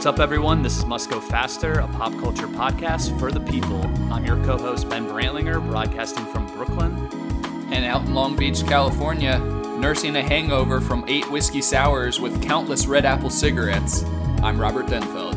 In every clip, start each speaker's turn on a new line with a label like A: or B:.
A: What's up, everyone? This is Must Go Faster, a pop culture podcast for the people. I'm your co host, Ben Brantlinger, broadcasting from Brooklyn.
B: And out in Long Beach, California, nursing a hangover from eight whiskey sours with countless red apple cigarettes, I'm Robert Denfeld.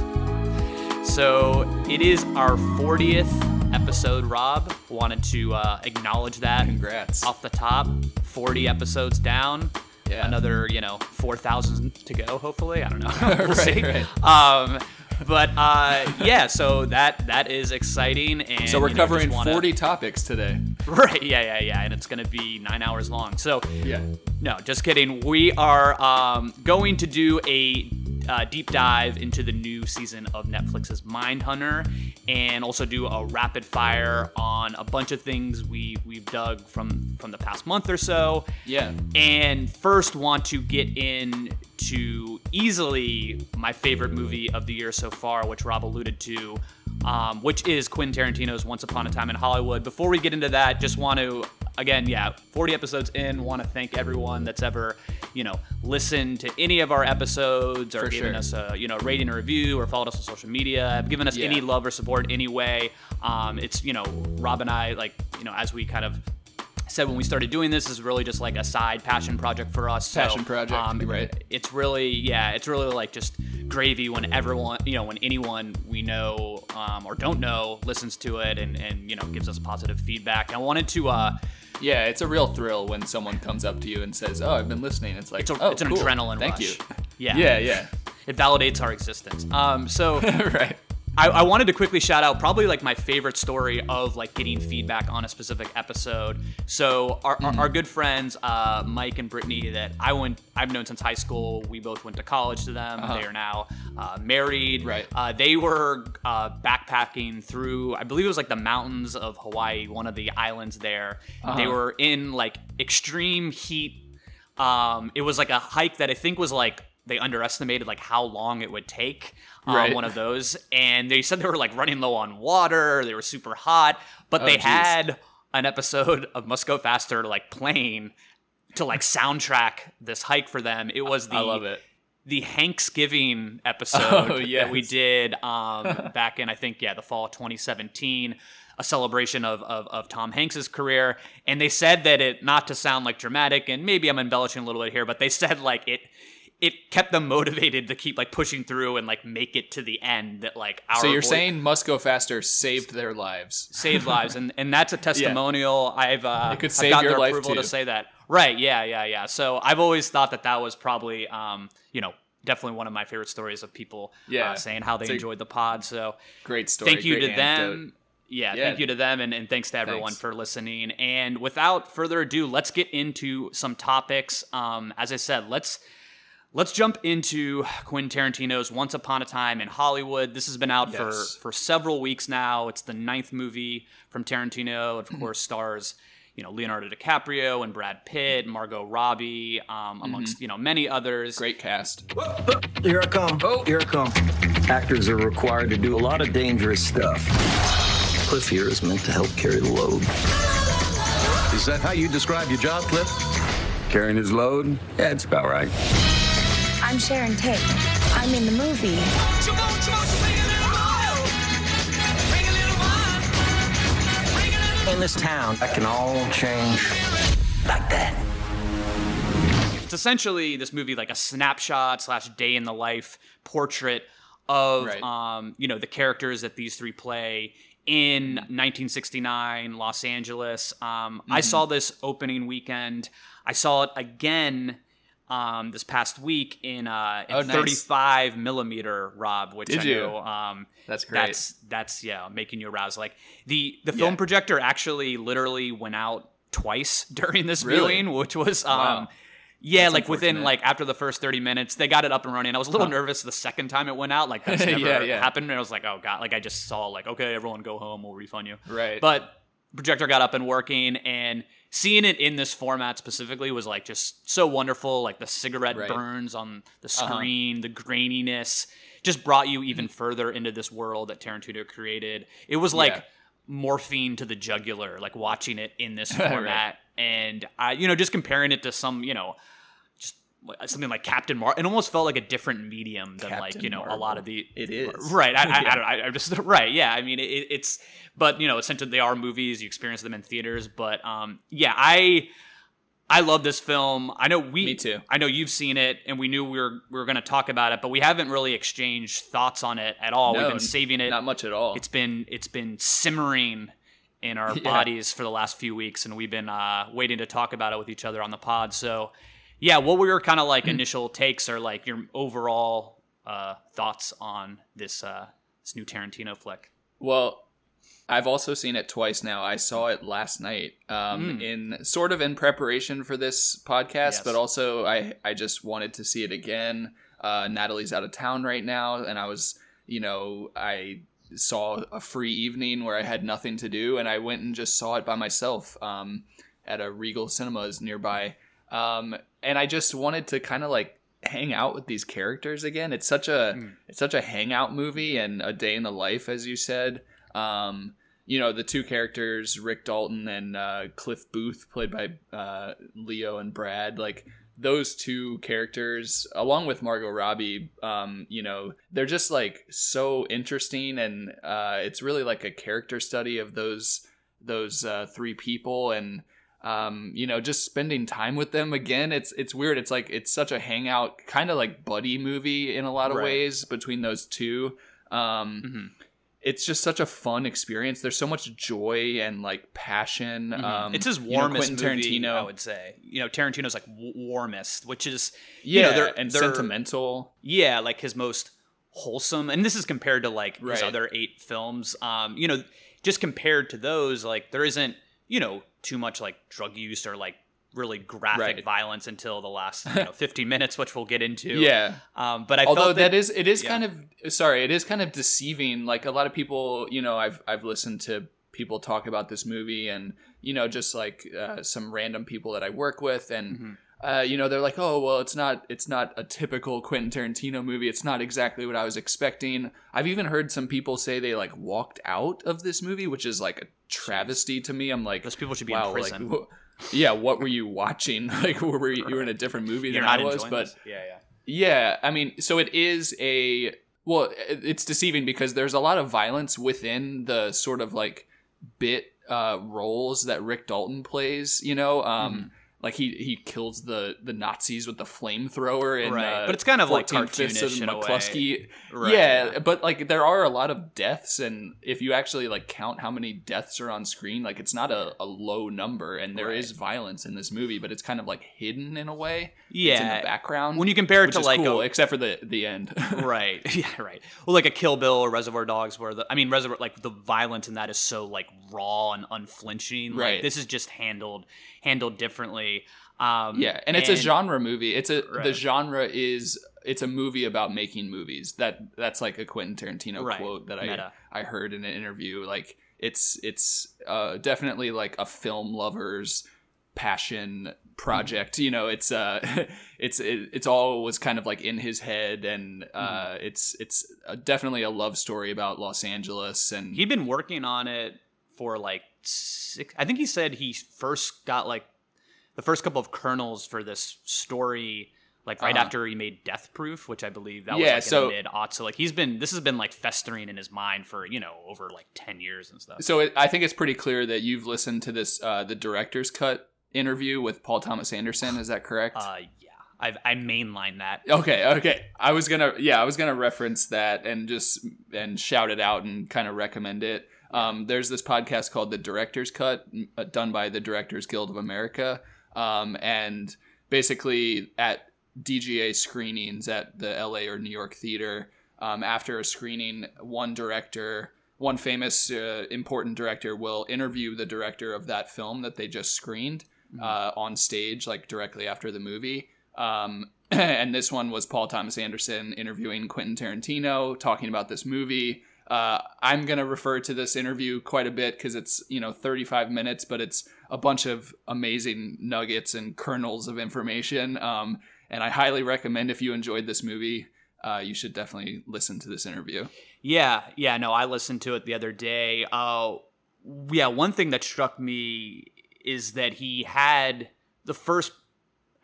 A: So it is our 40th episode, Rob. Wanted to uh, acknowledge that.
B: Congrats.
A: Off the top, 40 episodes down.
B: Yeah.
A: Another, you know, 4,000 to go, hopefully. I don't know. we'll
B: Right,
A: see.
B: right.
A: Um, but uh, yeah, so that that is exciting. And
B: So we're
A: you know,
B: covering
A: wanna-
B: 40 topics today.
A: Right, yeah, yeah, yeah, and it's gonna be nine hours long. So,
B: Yeah.
A: no, just kidding. We are um, going to do a uh, deep dive into the new season of Netflix's Mindhunter, and also do a rapid fire on a bunch of things we we've dug from from the past month or so.
B: Yeah.
A: And first, want to get in to easily my favorite movie of the year so far, which Rob alluded to, um, which is Quentin Tarantino's Once Upon a Time in Hollywood. Before we get into that, just want to again, yeah, 40 episodes in, want to thank everyone that's ever, you know, listened to any of our episodes or
B: For
A: given
B: sure.
A: us a, you know, rating or review or followed us on social media, have given us
B: Yeah.
A: any love or support anyway. Um, it's, you know, Rob and I, like, you know, as we kind of said when we started doing this is really just like a side passion project for us. So,
B: Passion project,
A: um,
B: right.
A: It's really yeah, it's really like just gravy when everyone you know when anyone we know um, or don't know listens to it and and you know gives us positive feedback. I wanted to uh,
B: Yeah, it's a real thrill when someone comes up to you and says, "Oh, I've been listening." It's like,
A: it's a,
B: "Oh,
A: it's an
B: cool.
A: adrenaline
B: Thank
A: rush.
B: you."
A: Yeah,
B: Yeah, yeah.
A: It validates our existence. Um, so
B: right.
A: I, I wanted to quickly shout out probably like my favorite story of like getting feedback on a specific episode. So our, our, our good friends uh, Mike and Brittany that I went I've known since high school. We both went to college to them. They are now uh, married.
B: Right.
A: Uh, they were uh, backpacking through I believe it was like the mountains of Hawaii, one of the islands there. They were in like extreme heat um, it was like a hike that I think was like they underestimated like how long it would take. Um,
B: Right.
A: One of those, and they said they were like running low on water. They were super hot, but
B: Oh,
A: they
B: geez.
A: had an episode of Must Go Faster like playing to like soundtrack this hike for them. It was the
B: I love it.
A: the Hanksgiving episode
B: Oh,
A: that we did um, back in I think yeah the fall of 2017, a celebration of, of of Tom Hanks's career, and they said that it not to sound like dramatic, and maybe I'm embellishing a little bit here, but they said like it. It kept them motivated to keep like pushing through and like make it to the end. That like our
B: So you're saying "Must Go Faster" saved their lives?
A: saved lives, and and that's a testimonial. I've uh,
B: It could
A: I've
B: save your
A: their
B: life,
A: approval to say that. Right? Yeah, yeah, yeah. So I've always thought that that was probably um, you know definitely one of my favorite stories of people
B: Yeah.
A: uh, saying how they
B: It's
A: enjoyed the pod. So
B: Great story.
A: thank you to
B: great
A: them. Yeah,
B: Yeah.
A: thank you to them, and, and thanks to everyone
B: Thanks.
A: for listening. And without further ado, let's get into some topics. Um, as I said, let's let's jump into Quentin Tarantino's Once Upon a Time in Hollywood. This has been out
B: Yes.
A: for for several weeks now. It's the ninth movie from Tarantino. Of course, stars you know Leonardo DiCaprio and Brad Pitt, Margot Robbie, um, amongst you know many others.
B: Great cast.
C: Here I come.
B: Oh.
C: Here I come. Actors are required to do a lot of dangerous stuff. Cliff here is meant to help carry the load.
D: Is that how you describe your job, Cliff?
E: Carrying his load? Yeah, it's about right.
F: I'm Sharon Tate. I'm in the movie.
C: In this town, that can all change like that.
A: it's essentially this movie like a snapshot slash day in the life portrait of
B: Right.
A: um, you know the characters that these three play in 1969 Los Angeles. Um, I
B: Mm-hmm.
A: saw this opening weekend. I saw it again um, this past week in, uh, in
B: Oh, nice.
A: 35 millimeter, Rob. Which
B: Did
A: I
B: you?
A: know, um,
B: That's great.
A: That's that's yeah, making you arouse. Like the the film
B: Yeah.
A: projector actually literally went out twice during this
B: Really?
A: viewing, which was um,
B: Wow.
A: yeah,
B: That's
A: like within like after the first 30 minutes, they got it up and running. I was a little nervous the second time it went out. Like that's never
B: Yeah, yeah.
A: happened. And I was like, oh god, like I just saw like, okay, everyone go home, we'll refund you.
B: Right.
A: But projector got up and working and seeing it in this format specifically was like just so wonderful. Like the cigarette
B: Right. Uh-huh.
A: burns on the screen, the graininess just brought you even further into this world that Tarantino created. It was like
B: Yeah.
A: morphine to the jugular, like watching it in this
B: Right.
A: format. And I, you know, just comparing it to some, you know, something like Captain Marvel. It almost felt like a different medium than like you know a lot of the
B: It is.
A: right. I, I,
B: Yeah.
A: I don't. I, I'm just right. Yeah. I mean, it, it's but you know, essentially they are movies. You experience them in theaters, but um, yeah, I. I love this film. I know we.
B: Me too.
A: I know you've seen it, and we knew we were we were going to talk about it, but we haven't really exchanged thoughts on it at all. We've been saving it.
B: Not much at all.
A: It's been it's been simmering in our
B: Yeah.
A: bodies for the last few weeks, and we've been uh, waiting to talk about it with each other on the pod. So, yeah, what were your kind of like initial takes or like your overall uh, thoughts on this uh, this new Tarantino flick?
B: Well, I've also seen it twice now. I saw it last night, um, in sort of in preparation for this podcast,
A: Yes.
B: but also I I just wanted to see it again. Uh, Natalie's out of town right now, and I was, you know, I saw a free evening where I had nothing to do, and I went and just saw it by myself um, at a Regal Cinemas nearby, um, and I just wanted to kind of like hang out with these characters again. It's such a it's such a hangout movie and a day in the life, as you said. Um, you know the two characters, Rick Dalton and uh, Cliff Booth, played by uh, Leo and Brad, like those two characters, along with Margot Robbie, um, you know, they're just like so interesting, and uh, it's really like a character study of those those uh, three people, and um, you know, just spending time with them again. It's it's weird. It's like it's such a hangout, kind of like buddy movie in a lot of
A: Right.
B: ways between those two. Um,
A: Mhm.
B: It's just such a fun experience. There's so much joy and like passion. Um,
A: Mm-hmm. it's his
B: you know,
A: warmest
B: Quentin
A: movie,
B: Tarantino.
A: I would say. You know, Tarantino's like w- warmest, which is
B: yeah,
A: you know, they're,
B: and
A: they're-
B: sentimental.
A: yeah, like his most wholesome. And this is compared to like his other eight films. Um, you know, just compared to those, like there isn't, you know, too much like drug use or like really graphic
B: Right.
A: violence until the last you know 15 minutes, which we'll get into.
B: Yeah.
A: Um, but I
B: Although
A: felt
B: that is it is
A: yeah.
B: kind of sorry, it is kind of deceiving. Like a lot of people, you know, I've I've listened to people talk about this movie and you know just like uh, some random people that I work with and
A: Mm-hmm.
B: Uh, you know they're like oh well it's not it's not a typical Quentin Tarantino movie it's not exactly what I was expecting I've even heard some people say they like walked out of this movie which is like a travesty to me I'm like
A: Those people should be in
B: wow like
A: prison.
B: wh- yeah what were you watching like were you, you were in a different movie
A: you're
B: than I was but
A: this? yeah, yeah.
B: yeah, I mean, so it is a well, it's deceiving because there's a lot of violence within the sort of like bit uh roles that Rick Dalton plays, you know, um
A: Mm-hmm.
B: Like he he kills the the Nazis with the flamethrower and
A: Right.
B: uh,
A: But it's kind of, like,
B: 14 Fists of
A: cartoonish in.
B: McCluskey.
A: Right,
B: yeah,
A: yeah.
B: but like there are a lot of deaths and if you actually like count how many deaths are on screen, like it's not a, a low number and there is
A: Right.
B: violence in this movie, but it's kind of like hidden in a way. It's in
A: Yeah.
B: the background.
A: When you compare it to
B: is
A: like
B: cool,
A: a
B: except for the the end.
A: right yeah right well like a kill bill or reservoir dogs where the i mean reservoir like the violence in that is so like raw and unflinching like
B: Right.
A: this is just handled handled differently um
B: yeah, and it's a genre movie. It's a the genre is it's a movie about making movies. That that's like a Quentin Tarantino
A: Right.
B: quote that I
A: Meta.
B: I heard in an interview. Like it's it's uh, definitely like a film lover's passion project. You know, it's uh it's it, it's all was kind of like in his head, and uh, it's it's uh definitely a love story about Los Angeles and
A: he'd been working on it for like six i think he said he first got like the first couple of kernels for this story like right
B: Uh-huh.
A: after he made death proof which i believe that
B: Yeah,
A: was like
B: so-
A: mid aughts so like he's been this has been like festering in his mind for you know over like 10 years and stuff
B: So it, I think it's pretty clear that you've listened to this uh, the director's cut interview with Paul Thomas Anderson. Is that correct?
A: uh yeah I've, i mainline that
B: okay, okay. I was gonna yeah, I was gonna reference that and just and shout it out and kind of recommend it. Um, there's this podcast called The Director's Cut, uh, done by the Directors Guild of America, um, and basically at DGA screenings at the LA or New York theater, um, after a screening, one director, one famous uh, important director, will interview the director of that film that they just screened uh, on stage, like directly after the movie. Um, and this one was Paul Thomas Anderson interviewing Quentin Tarantino, talking about this movie. Uh, I'm gonna refer to this interview quite a bit because it's you know 35 minutes, but it's a bunch of amazing nuggets and kernels of information. Um, and I highly recommend if you enjoyed this movie, uh, you should definitely listen to this interview.
A: Yeah, yeah, no, I listened to it the other day. Uh, yeah, one thing that struck me is that he had the first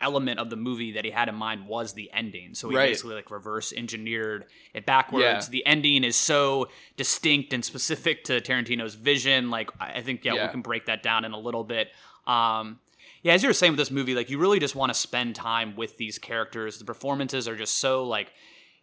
A: element of the movie that he had in mind was the ending. So he
B: Right.
A: basically like reverse engineered it backwards.
B: Yeah.
A: The ending is so distinct and specific to Tarantino's vision. Like I think yeah,
B: Yeah.
A: we can break that down in a little bit. Um, yeah, as you were saying with this movie, like you really just want to spend time with these characters. The performances are just so like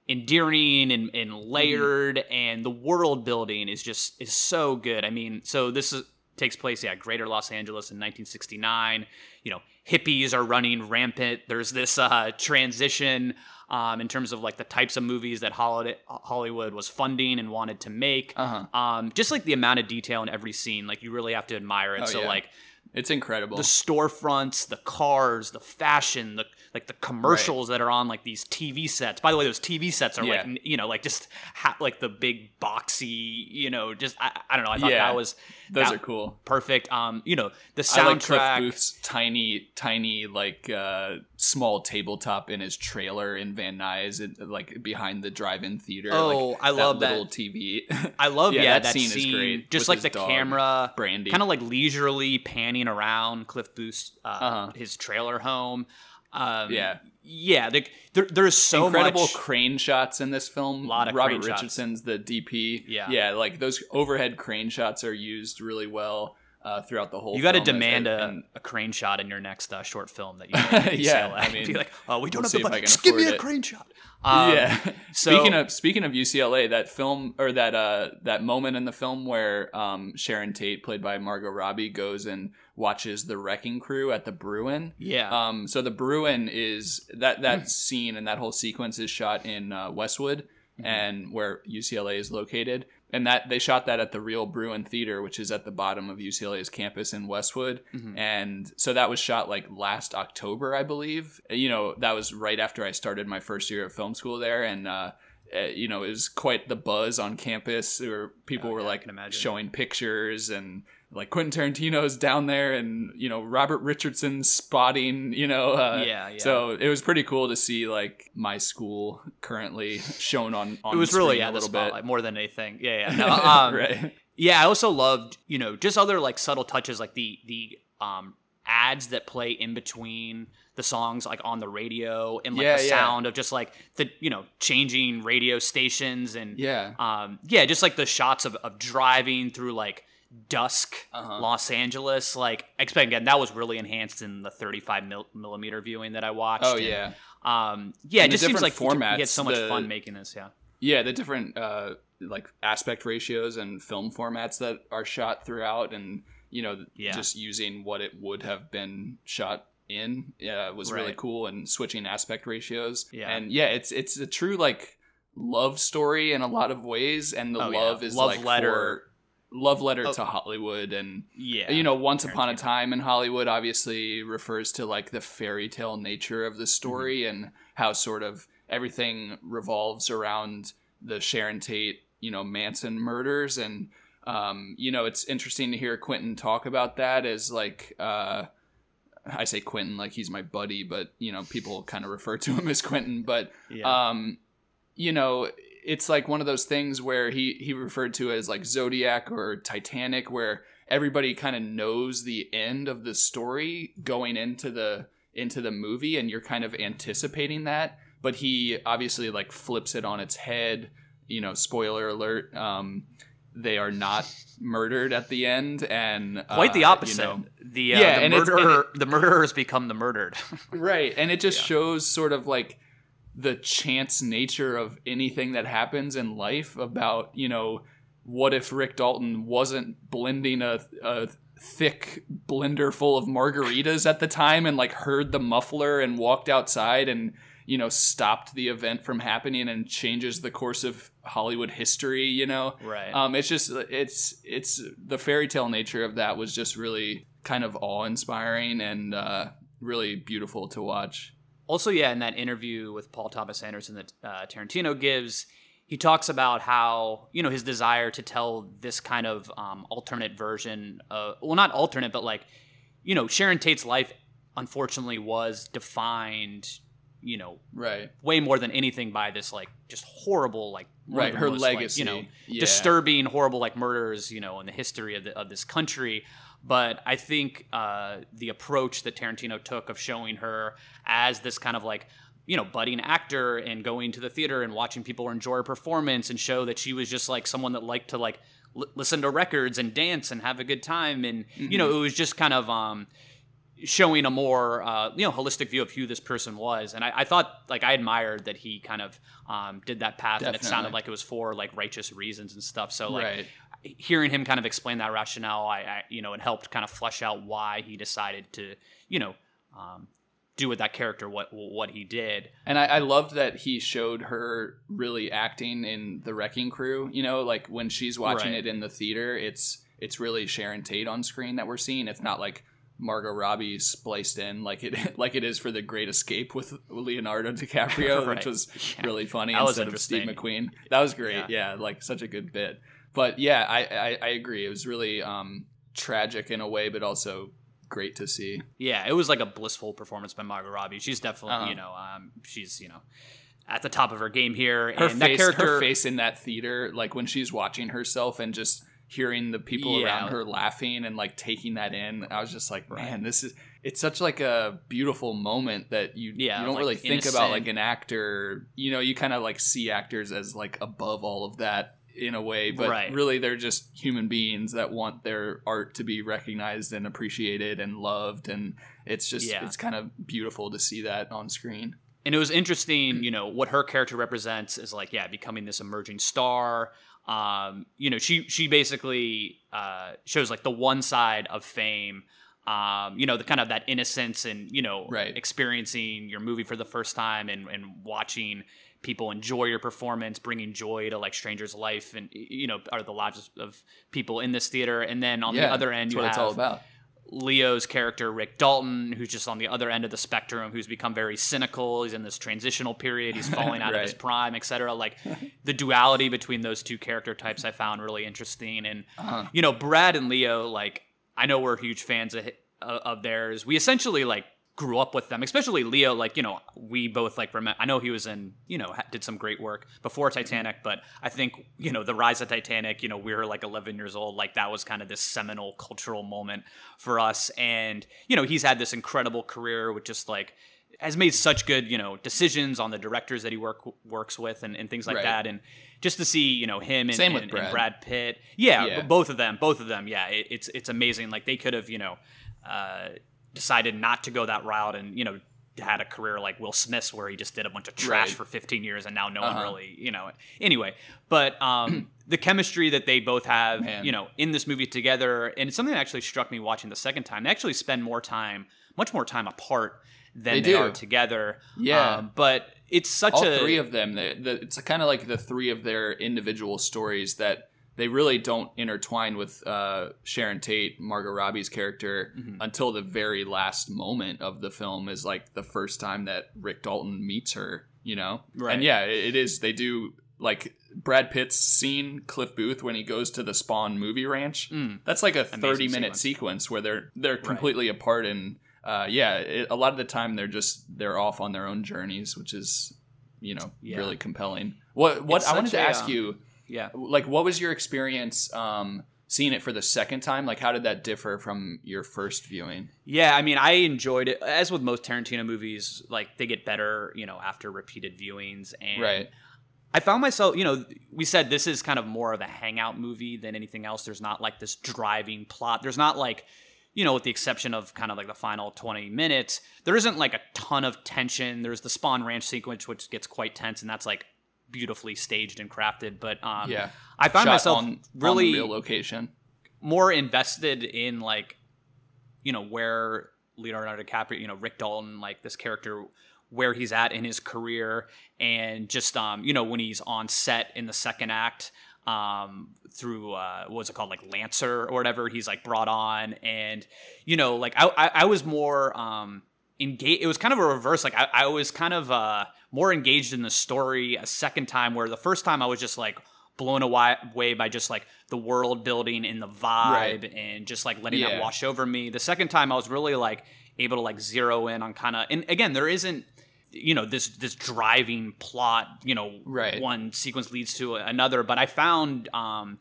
A: endearing and, and layered and the world building is just is so good i mean so this is, takes place yeah greater los angeles in 1969 you know hippies are running rampant there's this uh, transition um, in terms of like the types of movies that Hollywood, Hollywood was funding and wanted to make
B: Uh-huh.
A: um, just like the amount of detail in every scene like you really have to admire it
B: Oh,
A: so
B: yeah.
A: like
B: It's incredible.
A: the storefronts, the cars, the fashion, the like the commercials that are on like these TV sets. By the way, those TV sets are
B: Yeah.
A: like you know like just ha- like the big boxy, you know, just I, I don't know. I thought
B: Yeah.
A: that was
B: Those
A: that-
B: are cool.
A: perfect. Um, you know the soundtrack,
B: I like Cliff. Booth's tiny, tiny, like uh, small tabletop in his trailer in Van Nuys, it- like behind the drive-in theater.
A: Oh,
B: like,
A: I love that.
B: little TV.
A: I love yeah,
B: Yeah,
A: that,
B: that
A: scene.
B: scene is great
A: Just like the
B: dog,
A: camera,
B: Brandy.
A: kind of like leisurely panning around Cliff Booth's uh,
B: Uh-huh.
A: his trailer home. Um,
B: Yeah.
A: yeah. Like, there, there's so
B: incredible
A: much.
B: crane shots in this film.
A: A Lot of
B: Robert
A: crane shots.
B: Richardson's the DP.
A: Yeah.
B: yeah, like those overhead crane shots are used really well uh, throughout the whole.
A: You got to demand a,
B: and-
A: a crane shot in your next uh, short film that you make
B: Yeah,
A: UCLA.
B: I mean,
A: be like, oh, we don't
B: we'll
A: have the budget. Just give me a
B: it."
A: crane shot. Um,
B: yeah.
A: so-
B: speaking of speaking of UCLA, that film or that uh that moment in the film where um Sharon Tate, played by Margot Robbie, goes and watches the wrecking crew at the Bruin.
A: Yeah.
B: Um. So the Bruin is that that scene and that whole sequence is shot in uh, Westwood,
A: Mm-hmm.
B: and where UCLA is located. And that they shot that at the real Bruin Theater, which is at the bottom of UCLA's campus in Westwood.
A: Mm-hmm.
B: And so that was shot like last October, I believe. You know, that was right after I started my first year of film school there, and uh, uh, you know, it was quite the buzz on campus. Where people
A: Oh,
B: were
A: yeah,
B: like showing pictures and like Quentin Tarantino's down there, and you know Robert Richardson spotting. You know, uh,
A: Yeah, yeah.
B: So it was pretty cool to see like my school currently shown on. on
A: it was really yeah,
B: a little bit.
A: more than anything. Yeah, yeah. No, um,
B: right.
A: Yeah, I also loved, you know, just other like subtle touches like the the um ads that play in between the songs like on the radio and like
B: Yeah,
A: the
B: yeah.
A: sound of just like the you know changing radio stations and
B: Yeah.
A: um yeah just like the shots of, of driving through like dusk
B: Uh-huh.
A: Los Angeles like expect again that was really enhanced in the 35 mil- millimeter viewing that I watched
B: Oh
A: and,
B: yeah.
A: um yeah it
B: And the
A: just seems like
B: different
A: he had so much
B: the-
A: fun making this yeah
B: Yeah, the different uh, like aspect ratios and film formats that are shot throughout, and you know,
A: Yeah.
B: just using what it would have been shot in, yeah, was really cool, and switching aspect ratios.
A: Yeah.
B: and yeah, it's it's a true like love story in a lot of ways, and the
A: Oh, yeah.
B: love is
A: Love
B: like
A: letter.
B: for love letter
A: Oh.
B: to Hollywood and
A: yeah
B: you know once upon a time in hollywood obviously refers to like the fairy tale nature of the story
A: Mm-hmm.
B: and how sort of everything revolves around the sharon tate you know manson murders and um, you know it's interesting to hear quentin talk about that as like uh, i say quentin like he's my buddy but you know people kind of refer to him as quentin but
A: yeah.
B: um, you know, it's like one of those things where he he referred to as like Zodiac or Titanic, where everybody kind of knows the end of the story going into the into the movie, and you're kind of anticipating that. But he obviously like flips it on its head. You know, spoiler alert. Um, they are not murdered at the end, and
A: quite the
B: uh, you
A: opposite.
B: know-
A: the uh,
B: Yeah,
A: the
B: and it's- and
A: murderer, the murderers become the murdered.
B: right and it just shows sort of like the chance nature of anything that happens in life about you know what if rick dalton wasn't blending a, a thick blender full of margaritas at the time and like heard the muffler and walked outside and you know stopped the event from happening and changes the course of hollywood history you know
A: Right.
B: um it's just it's it's the fairy tale nature of that was just really kind of awe-inspiring and uh really beautiful to watch
A: also, yeah, in that interview with Paul Thomas Anderson that uh, Tarantino gives, he talks about how you know his desire to tell this kind of um, alternate version. Of, well, not alternate, but like you know Sharon Tate's life unfortunately was defined you know,
B: Right.
A: way more than anything by this like just horrible like
B: Right, her
A: most, like,
B: legacy.
A: you know
B: Yeah.
A: disturbing horrible like murders you know in the history of, the, of this country but i think uh, the approach that tarantino took of showing her as this kind of like you know budding actor and going to the theater and watching people enjoy her performance and show that she was just like someone that liked to like l- listen to records and dance and have a good time and you know it was just kind of um showing a more uh, you know holistic view of who this person was and I, I thought like i admired that he kind of um, did that path and it sounded like it was for like righteous reasons and stuff so like
B: Right.
A: hearing him kind of explain that rationale I, I you know it helped kind of flesh out why he decided to you know um, do with that character what what he did
B: And I, I loved that he showed her really acting in the Wrecking Crew. You know, like when she's watching
A: Right.
B: it in the theater, it's it's really Sharon Tate on screen that we're seeing. It's not like Margot Robbie spliced in like it like it is for The Great Escape with Leonardo DiCaprio,
A: Right.
B: which was
A: Yeah.
B: really funny
A: That
B: instead of Steve. McQueen. That was great.
A: Yeah.
B: Yeah. like such a good bit. But yeah, I, I, I agree. It was really um, tragic in a way, but also great to see.
A: yeah it was like a blissful performance by margot robbie she's definitely
B: Uh-huh.
A: you know um, she's you know at the top of her game here
B: her
A: and that
B: face,
A: character
B: her face in that theater, like when she's watching herself and just hearing the people
A: Yeah.
B: around her laughing and like taking that in, I was just like, man, this is it's such like a beautiful moment that you
A: Yeah,
B: you don't
A: like,
B: really think about like an actor. You know, you kind of like see actors as like above all of that in a way, but
A: Right.
B: really they're just human beings that want their art to be recognized and appreciated and loved, and it's just
A: Yeah.
B: it's kind of beautiful to see that on screen.
A: and it was interesting mm. you know what her character represents is like yeah becoming this emerging star um you know she she basically uh shows like the one side of fame um you know the kind of that innocence and you know
B: Right.
A: experiencing your movie for the first time and and watching people enjoy your performance bringing joy to like strangers life and you know are the lives of people in this theater and then on the other end you
B: what
A: have
B: it's all about.
A: Leo's character, Rick Dalton, who's just on the other end of the spectrum, who's become very cynical. He's in this transitional period. He's falling out of his
B: Right.
A: prime, etc. Like the duality between those two character types, I found really interesting. And
B: Uh-huh.
A: you know, Brad and Leo, like I know we're huge fans of, of theirs. We essentially like grew up with them, especially Leo. Like you know, we both like remember. I know he was in you know did some great work before Titanic, but I think you know the rise of Titanic. You know, we were like 11 years old. Like that was kind of this seminal cultural moment for us. And you know, he's had this incredible career with just like has made such good you know decisions on the directors that he work works with and, and things like
B: Right.
A: that. And just to see you know him and,
B: Same with
A: and- and
B: Brad.
A: Brad Pitt, yeah,
B: Yeah.
A: both of them, both of them, yeah, it, it's it's amazing. Like they could have you know. Uh, decided not to go that route and you know had a career like Will Smith's where he just did a bunch of trash
B: Right.
A: for 15 years and now no
B: Uh-huh.
A: one really you know anyway but um the chemistry that they both have
B: Man.
A: you know in this movie together and it's something that actually struck me watching the second time they actually spend more time much more time apart than
B: They
A: they, are together
B: Yeah.
A: um, but it's such
B: all
A: a
B: three of them they, the, it's kind of like the three of their individual stories that they really don't intertwine with uh, Sharon Tate, Margot Robbie's character,
A: Mm-hmm.
B: until the very last moment of the film is like the first time that Rick Dalton meets her. You know,
A: Right.
B: and yeah, it, is. They do like Brad Pitt's scene, Cliff Booth, when he goes to the Spahn movie ranch. That's like a thirty minute
A: sequence.
B: sequence where they're they're completely apart and. Uh, yeah, it, a lot of the time they're just they're off on their own journeys, which is you know
A: Yeah.
B: really compelling. What what
A: It's
B: I wanted to
A: a,
B: ask
A: um,
B: you,
A: yeah
B: like, what was your experience um, seeing it for the second time? Like, how did that differ from your first viewing?
A: Yeah, I mean, I enjoyed it. As with most Tarantino movies, like they get better, you know, after repeated viewings. And
B: Right.
A: I found myself, you know, we said this is kind of more of a hangout movie than anything else. There's not like this driving plot. There's not like, you know, with the exception of kind of like the final 20 minutes, there isn't like a ton of tension. There's the Spahn Ranch sequence, which gets quite tense, and that's like beautifully staged and crafted. But um,
B: Yeah,
A: I found
B: Shot
A: myself
B: on,
A: really
B: on real location.
A: more invested in like you know where Leonardo DiCaprio, you know Rick Dalton, like this character, where he's at in his career, and just um you know when he's on set in the second act um through uh what was it called like Lancer or whatever he's like brought on and you know like I I, I was more um engaged it was kind of a reverse like I, I was kind of uh more engaged in the story a second time where the first time I was just like blown away away by just like the world building and the vibe
B: Right.
A: and just like letting
B: Yeah.
A: that wash over me. The second time I was really like able to like zero in on kind of and again there isn't you know this this driving plot you know
B: Right.
A: one sequence leads to another but i found um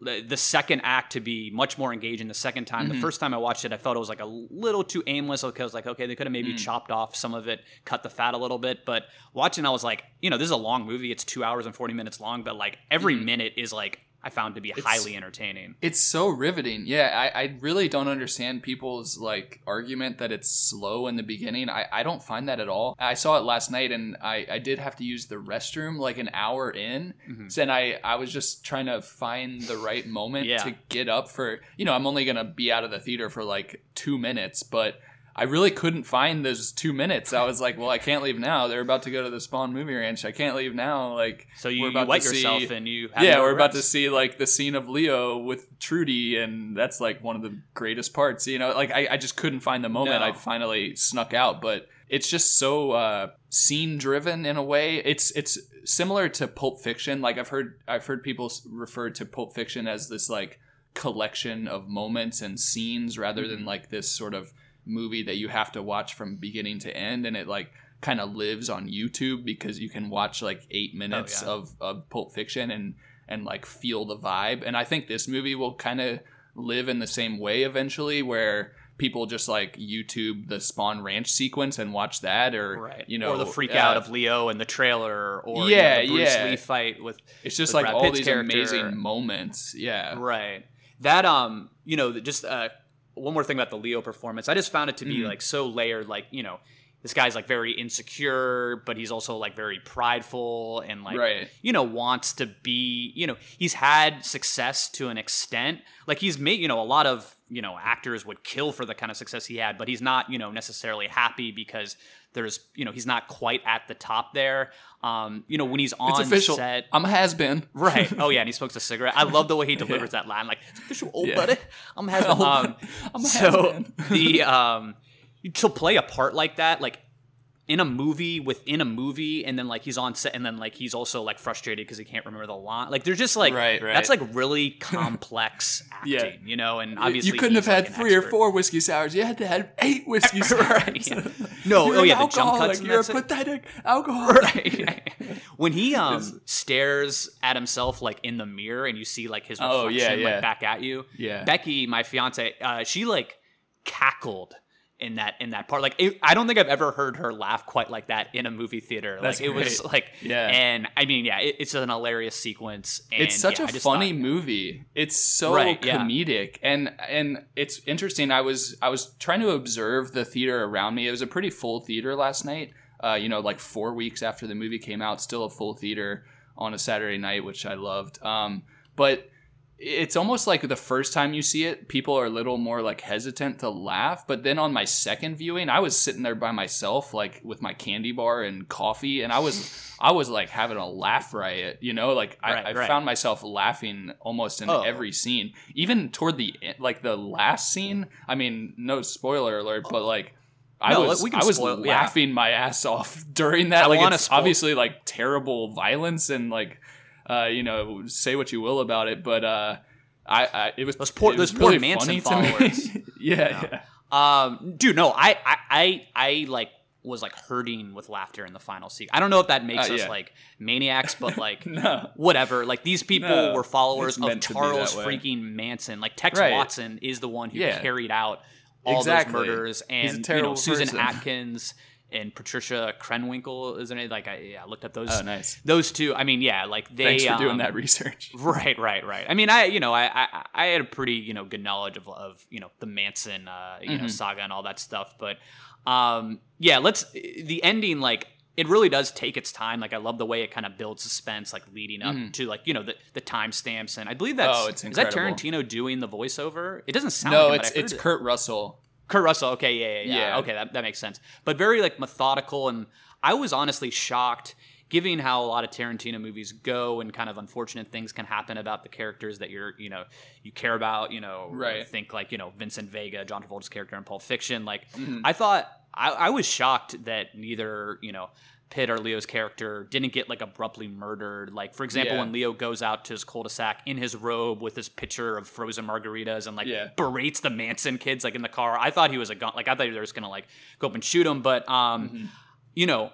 A: the, the second act to be much more engaging the second time
B: Mm-hmm.
A: the first time i watched it i felt it was like a little too aimless because I was like okay they could have maybe
B: Mm.
A: chopped off some of it cut the fat a little bit but watching i was like you know this is a long movie it's two hours and 40 minutes long but like every
B: Mm.
A: minute is like i found to be highly entertaining
B: It's so riveting. Yeah, I, I really don't understand people's like argument that it's slow in the beginning. I, I don't find that at all. I saw it last night and I, I did have to use the restroom like an hour in.
A: Mm-hmm.
B: So then I, I was just trying to find the right moment
A: Yeah.
B: to get up for you know, I'm only gonna be out of the theater for like two minutes, but I really couldn't find those two minutes. I was like, well, I can't leave now. They're about to go to the Spahn movie ranch. I can't leave now. Like,
A: so you,
B: we're
A: you
B: about
A: wet
B: see-
A: yourself and you have
B: yeah, we're about to see like the scene of Leo with Trudy, and that's like one of the greatest parts. You know, like I, I just couldn't find the moment.
A: No.
B: I finally snuck out, but it's just so uh, scene driven in a way. It's it's similar to Pulp Fiction. Like I've heard I've heard people refer to Pulp Fiction as this like collection of moments and scenes rather
A: Mm-hmm.
B: than like this sort of movie that you have to watch from beginning to end, and it like kind of lives on YouTube because you can watch like eight minutes
A: Oh, yeah.
B: of, of Pulp Fiction and and like feel the vibe. And I think this movie will kind of live in the same way eventually, where people just like YouTube the Spahn Ranch sequence and watch that, or
A: right
B: you know,
A: or the freak
B: uh,
A: out of leo in the trailer or
B: Yeah,
A: you know, the bruce
B: yeah.
A: lee fight with
B: It's just
A: with
B: like
A: Brad
B: all
A: Pitt's
B: these
A: character.
B: amazing moments. Yeah,
A: Right. That um, you know, just uh, one more thing about the Leo performance. I just found it to be mm. like so layered. Like you know, this guy's like very insecure, but he's also like very prideful and like
B: Right.
A: you know wants to be. You know, he's had success to an extent. Like he's made you know a lot of you know actors would kill for the kind of success he had, but he's not you know necessarily happy because there's you know he's not quite at the top there. Um, you know when he's on
B: it's official.
A: set.
B: I'm a has been.
A: Right. Oh yeah, and he smokes a cigarette. I love the way he delivers that line. Like, it's official old
B: Yeah.
A: buddy. I'm having
B: Old
A: um.
B: I'm a
A: so the um to play a part like that, like in a movie within a movie, and then like he's on set, and then like he's also like frustrated because he can't remember the line. Like they're just like
B: Right, right.
A: that's like really complex acting,
B: Yeah.
A: you know. And obviously
B: you couldn't have
A: like,
B: had three or four whiskey sours. You had to have eight whiskey sours.
A: Right, yeah. No,
B: You're
A: oh yeah, the jump cuts.
B: You're a pathetic alcoholic.
A: right. when he um stares at himself like in the mirror and you see like his reflection
B: Oh, yeah.
A: like back at you.
B: Yeah.
A: Becky, my fiance, uh, she like cackled in that in that part. Like it, I don't think I've ever heard her laugh quite like that in a movie theater.
B: That's
A: like it was like
B: Yeah.
A: And I mean, yeah, it, it's an hilarious sequence. And,
B: it's such
A: yeah,
B: a funny
A: thought-
B: movie. It's so
A: Right, yeah.
B: comedic and and it's interesting. I was I was trying to observe the theater around me. It was a pretty full theater last night. Uh, you know, like four weeks after the movie came out, still a full theater on a Saturday night, which I loved. Um, but it's almost like the first time you see it, people are a little more like hesitant to laugh. But then on my second viewing, I was sitting there by myself, like with my candy bar and coffee, and I was I was like having a laugh riot, you know, like
A: Right,
B: I, I
A: right.
B: found myself laughing almost in
A: Oh.
B: every scene, even toward the end, like the last scene. I mean, no spoiler alert, but like. I
A: No,
B: was I was
A: spoil- yeah.
B: laughing my ass off during that.
A: I
B: like it's
A: spoil-
B: obviously like terrible violence and like uh, you know say what you will about it, but uh, I, I it was
A: Those poor- those poor
B: really
A: Manson followers.
B: yeah, yeah.
A: Um, dude, no, I, I, I, I like was like hurting with laughter in the final scene. I don't know if that makes
B: Uh,
A: us
B: yeah.
A: like maniacs, but like
B: No.
A: whatever. Like these people
B: No,
A: were followers of
B: meant to be
A: Charles freaking Manson. Like Tex
B: Right.
A: Watson is the one who
B: Yeah.
A: carried out all
B: Exactly.
A: those murders, and you know Susan. Atkins and Patricia Krenwinkel, isn't it? Like I, yeah, I looked up those.
B: Oh, nice.
A: Those two. I mean, yeah, like they.
B: Thanks for doing
A: um,
B: that research.
A: Right, right, right. I mean, I you know, I I, I had a pretty you know good knowledge of of you know the Manson uh, you
B: Mm-hmm.
A: know saga and all that stuff, but um yeah, let's the ending like it really does take its time. Like I love the way it kind of builds suspense, like leading up to like you know the the timestamps, and I believe that's.
B: Oh, it's
A: is that. Tarantino doing the voiceover? It doesn't sound
B: No,
A: like him,
B: it's it's
A: it.
B: Kurt Russell.
A: Kurt Russell. Okay, yeah, yeah, yeah.
B: Yeah.
A: Okay, that, that makes sense. But very like methodical, and I was honestly shocked, given how a lot of Tarantino movies go, and kind of unfortunate things can happen about the characters that you're, you know, you care about. You know,
B: Right.
A: Think like you know Vincent Vega, John Travolta's character in Pulp Fiction. Like
B: Mm-hmm.
A: I thought, I, I was shocked that neither, you know. Pitt or Leo's character didn't get like abruptly murdered. Like for example,
B: Yeah.
A: when Leo goes out to his cul-de-sac in his robe with his pitcher of frozen margaritas and like
B: Yeah.
A: berates the Manson kids like in the car. I thought he was a gun. Like I thought they were just gonna like go up and shoot him, but um, you know,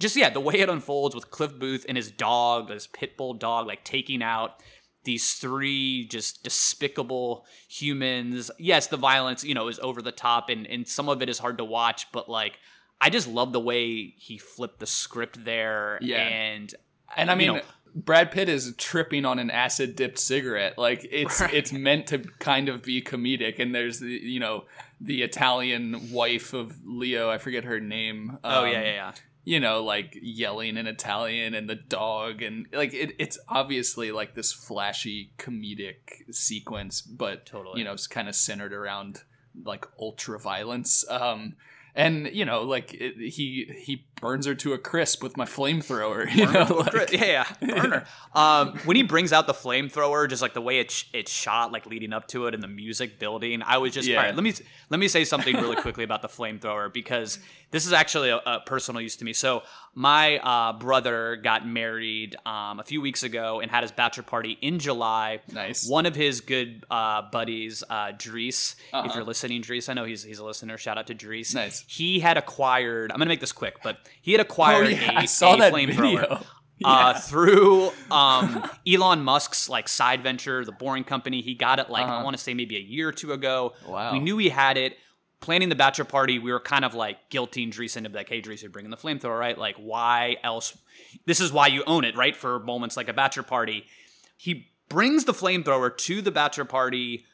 A: just yeah, the way it unfolds with Cliff Booth and his dog, his pit bull dog, like taking out these three just despicable humans. Yes, the violence, you know, is over the top and, and some of it is hard to watch, but like I just love the way he flipped the script there.
B: Yeah.
A: And
B: And I mean,
A: know,
B: Brad Pitt is tripping on an acid dipped cigarette. Like it's
A: Right.
B: it's meant to kind of be comedic. And there's the you know the Italian wife of Leo. I forget her name.
A: oh
B: um,
A: yeah, yeah, yeah.
B: You know, like yelling in Italian and the dog and like it, it's obviously like this flashy comedic sequence, but
A: Totally.
B: you know, it's kind of centered around like ultra violence. Um, and you know, like it, he he burns her to a crisp with my flamethrower. You know, like-
A: yeah, yeah, burner. um, when he brings out the flamethrower, just like the way it's it's shot, like leading up to it, and the music building, I was just
B: Yeah.
A: right. Let me let me say something really quickly about the flamethrower because this is actually a, a personal use to me. So my uh, brother got married um, a few weeks ago and had his bachelor party in July.
B: Nice.
A: One of his good uh, buddies, uh, Dries, if
B: Uh-huh.
A: you're listening, Dries, I know he's he's a listener. Shout out to Dries.
B: Nice.
A: He had acquired. I'm gonna make this quick, but he had acquired
B: Oh, yeah,
A: a,
B: I saw
A: a
B: that
A: flamethrower
B: video.
A: uh, through um, Elon Musk's like side venture, the Boring Company. He got it like I
B: Uh-huh.
A: want to say maybe a year or two ago.
B: Wow.
A: We knew he had it. Planning the bachelor party, we were kind of like guilting Dries into like, hey, Dries, you're bringing the flamethrower, right? Like, why else? This is why you own it, right? For moments like a bachelor party. He brings the flamethrower to the bachelor party.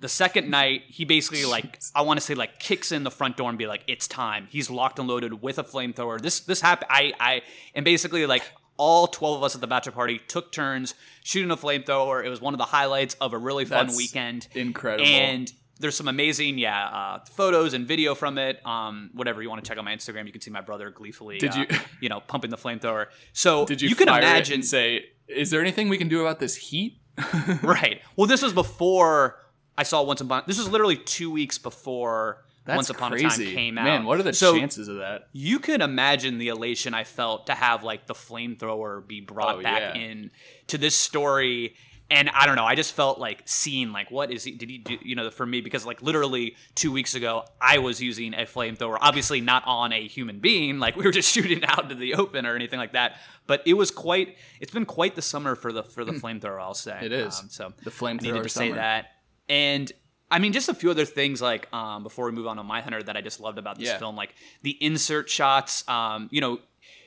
A: The second night, he basically like I want to say like kicks in the front door and be like, "It's time." He's locked and loaded with a flamethrower. This this happened. I I and basically like all twelve of us at the bachelor party took turns shooting a flamethrower. It was one of the highlights of a really fun
B: That's
A: weekend.
B: incredible.
A: And there's some amazing yeah uh, photos and video from it. Um, whatever you want to check on my Instagram, you can see my brother gleefully.
B: Did
A: uh,
B: you-
A: you know pumping the flamethrower? So
B: Did you,
A: you can imagine
B: say, "Is there anything we can do about this heat?"
A: right. Well, this was before I saw Once Upon. This was literally two weeks before
B: That's
A: Once Upon
B: crazy.
A: a Time came out.
B: Man, what are the
A: so
B: chances of that?
A: You can imagine the elation I felt to have like the flamethrower be brought
B: Oh,
A: back
B: yeah.
A: in to this story. And I don't know. I just felt like seeing like what is he? Did he do? You know, for me because like literally two weeks ago I was using a flamethrower. Obviously not on a human being. Like we were just shooting out into the open or anything like that. But it was quite. It's been quite the summer for the for the flamethrower. I'll say
B: Hmm. It is.
A: Um, so
B: The
A: I needed
B: flamethrower
A: to say
B: summer.
A: that. And I mean, just a few other things like um, before we move on to Mindhunter that I just loved about this
B: Yeah.
A: film, like the insert shots. Um, you know,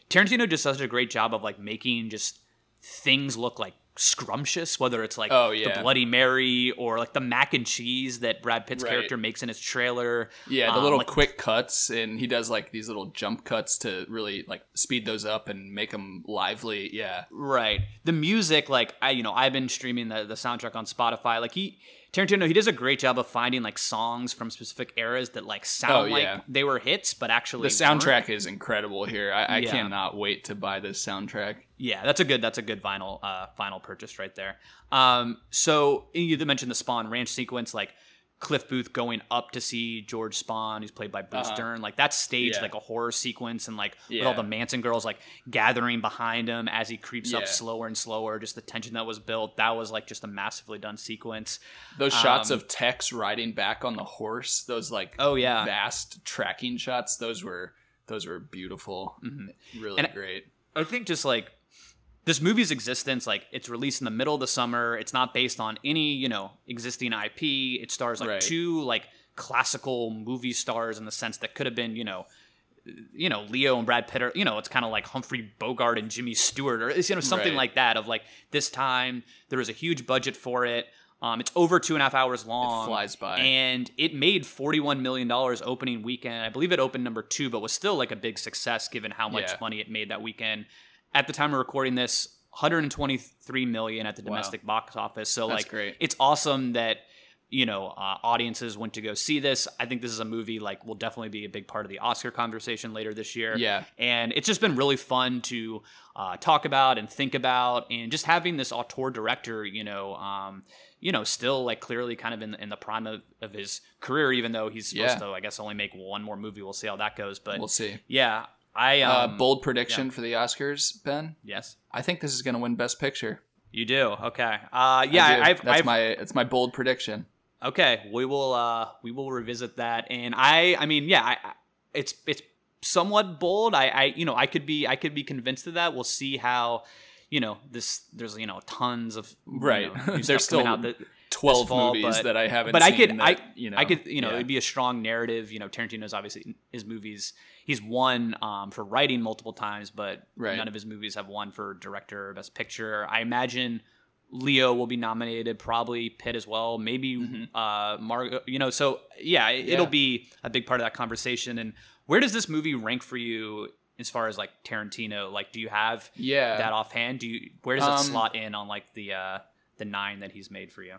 A: Tarantino just does such a great job of like making just things look like scrumptious, whether it's like
B: Oh, yeah. the.
A: Bloody Mary or like the mac and cheese that Brad Pitt's
B: Right.
A: character makes in his trailer.
B: Yeah, the
A: Um,
B: little
A: like,
B: quick cuts, and he does like these little jump cuts to really like speed those up and make them lively. Yeah,
A: Right. The music, like I, you know, I've been streaming the, the soundtrack on Spotify. Like he, Tarantino, he does a great job of finding like songs from specific eras that like sound
B: Oh,
A: like they were hits, but actually
B: the
A: weren't.
B: soundtrack is incredible here. I, I
A: Yeah.
B: cannot wait to buy this soundtrack.
A: Yeah, that's a good that's a good vinyl uh vinyl purchase right there. Um so you mentioned the Spahn ranch sequence like Cliff Booth going up to see George Spahn, who's played by Bruce
B: Uh-huh.
A: Dern. Like that's staged
B: Yeah.
A: like a horror sequence and like with all the Manson girls like gathering behind him as he creeps up slower and slower, just the tension that was built. That was like just a massively done sequence.
B: Those shots
A: Um,
B: of Tex riding back on the horse, those like
A: Oh, yeah.
B: vast tracking shots, those were those were beautiful, really
A: And-
B: great.
A: I think just like this movie's existence, like it's released in the middle of the summer. It's not based on any, you know, existing IP. It stars like
B: Right.
A: two like classical movie stars in the sense that could have been, you know, you know, Leo and Brad Pitt are, you know, it's kind of like Humphrey Bogart and Jimmy Stewart or it's, you know, something
B: Right.
A: like that of like this time there was a huge budget for it. Um, it's over two and a half hours long.
B: flies by.
A: And it made $41 million opening weekend. I believe it opened number two, but was still like a big success given how much
B: Yeah.
A: money it made that weekend. At the time of recording this, 123 million at the domestic box office. So
B: That's
A: like,
B: great.
A: it's awesome that you know uh, audiences went to go see this. I think this is a movie like will definitely be a big part of the Oscar conversation later this year.
B: Yeah.
A: and it's just been really fun to uh, talk about and think about, and just having this auteur director, you know. Um, you know, still like clearly kind of in, in the prime of, of his career, even though he's supposed
B: Yeah.
A: to, I guess, only make one more movie. We'll see how that goes. But
B: We'll see.
A: yeah, I
B: Uh,
A: um,
B: bold prediction for the Oscars, Ben.
A: Yes,
B: I think this is going to win Best Picture.
A: you do. Okay. Uh, yeah,
B: I.
A: I've,
B: that's
A: I've,
B: my it's my bold prediction.
A: Okay, we will uh we will revisit that, and I I mean yeah, I, I it's it's somewhat bold. I, I, you know, I could be, I could be convinced of that. We'll see how, you know, this. There's, you know, tons of you
B: Right.
A: know, new
B: There's still
A: out that-
B: 12
A: fall,
B: movies
A: but-
B: that I haven't
A: But I could,
B: that,
A: I,
B: you know,
A: I could, you know,
B: yeah.
A: it'd be a strong narrative. You know, Tarantino's obviously his movies. He's won um, for writing multiple times, but
B: Right.
A: none of his movies have won for director or best picture. I imagine Leo will be nominated, probably Pitt as well, maybe uh, Margot. You know, so yeah, it- it'll
B: Mm-hmm. Yeah.
A: be a big part of that conversation. And where does this movie rank for you as far as like Tarantino? Like, do you have
B: Yeah.
A: that offhand? Do you where does it
B: Um,
A: slot in on like the uh, the nine that he's made for you?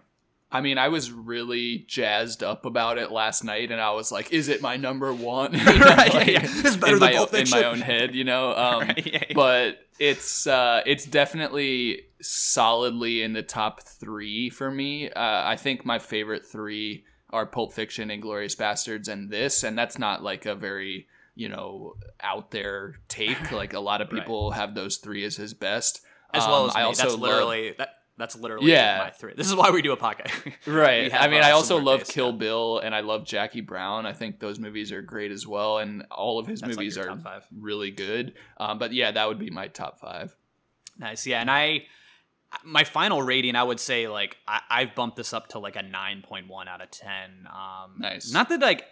B: I mean, I was really jazzed up about it last night, and I was like, "Is it my number one?" You know,
A: Right,
B: like,
A: yeah. This is better
B: in
A: than
B: my,
A: Pulp
B: in my own head, you know. Um,
A: Right, yeah, yeah.
B: But it's uh, it's definitely solidly in the top three for me. Uh, I think my favorite three are Pulp Fiction, Inglourious Basterds, and this, and that's not like a very you know out there take. Like a lot of people have those three as his best.
A: As well
B: Um,
A: as
B: I
A: me.
B: also
A: that's
B: love-
A: literally that. That's literally
B: Yeah.
A: my three. This is why we do a podcast.
B: Right. I mean,
A: uh,
B: I also love Kill. Bill and I love Jackie Brown. I think those movies are great as well, and all of his
A: That's
B: movies
A: your
B: are really good. Um, but yeah, that would be my top five.
A: Nice, yeah. And I, my final rating, I would say like I, I've bumped this up to like a nine point one out of ten. Um,
B: Nice.
A: Not that like,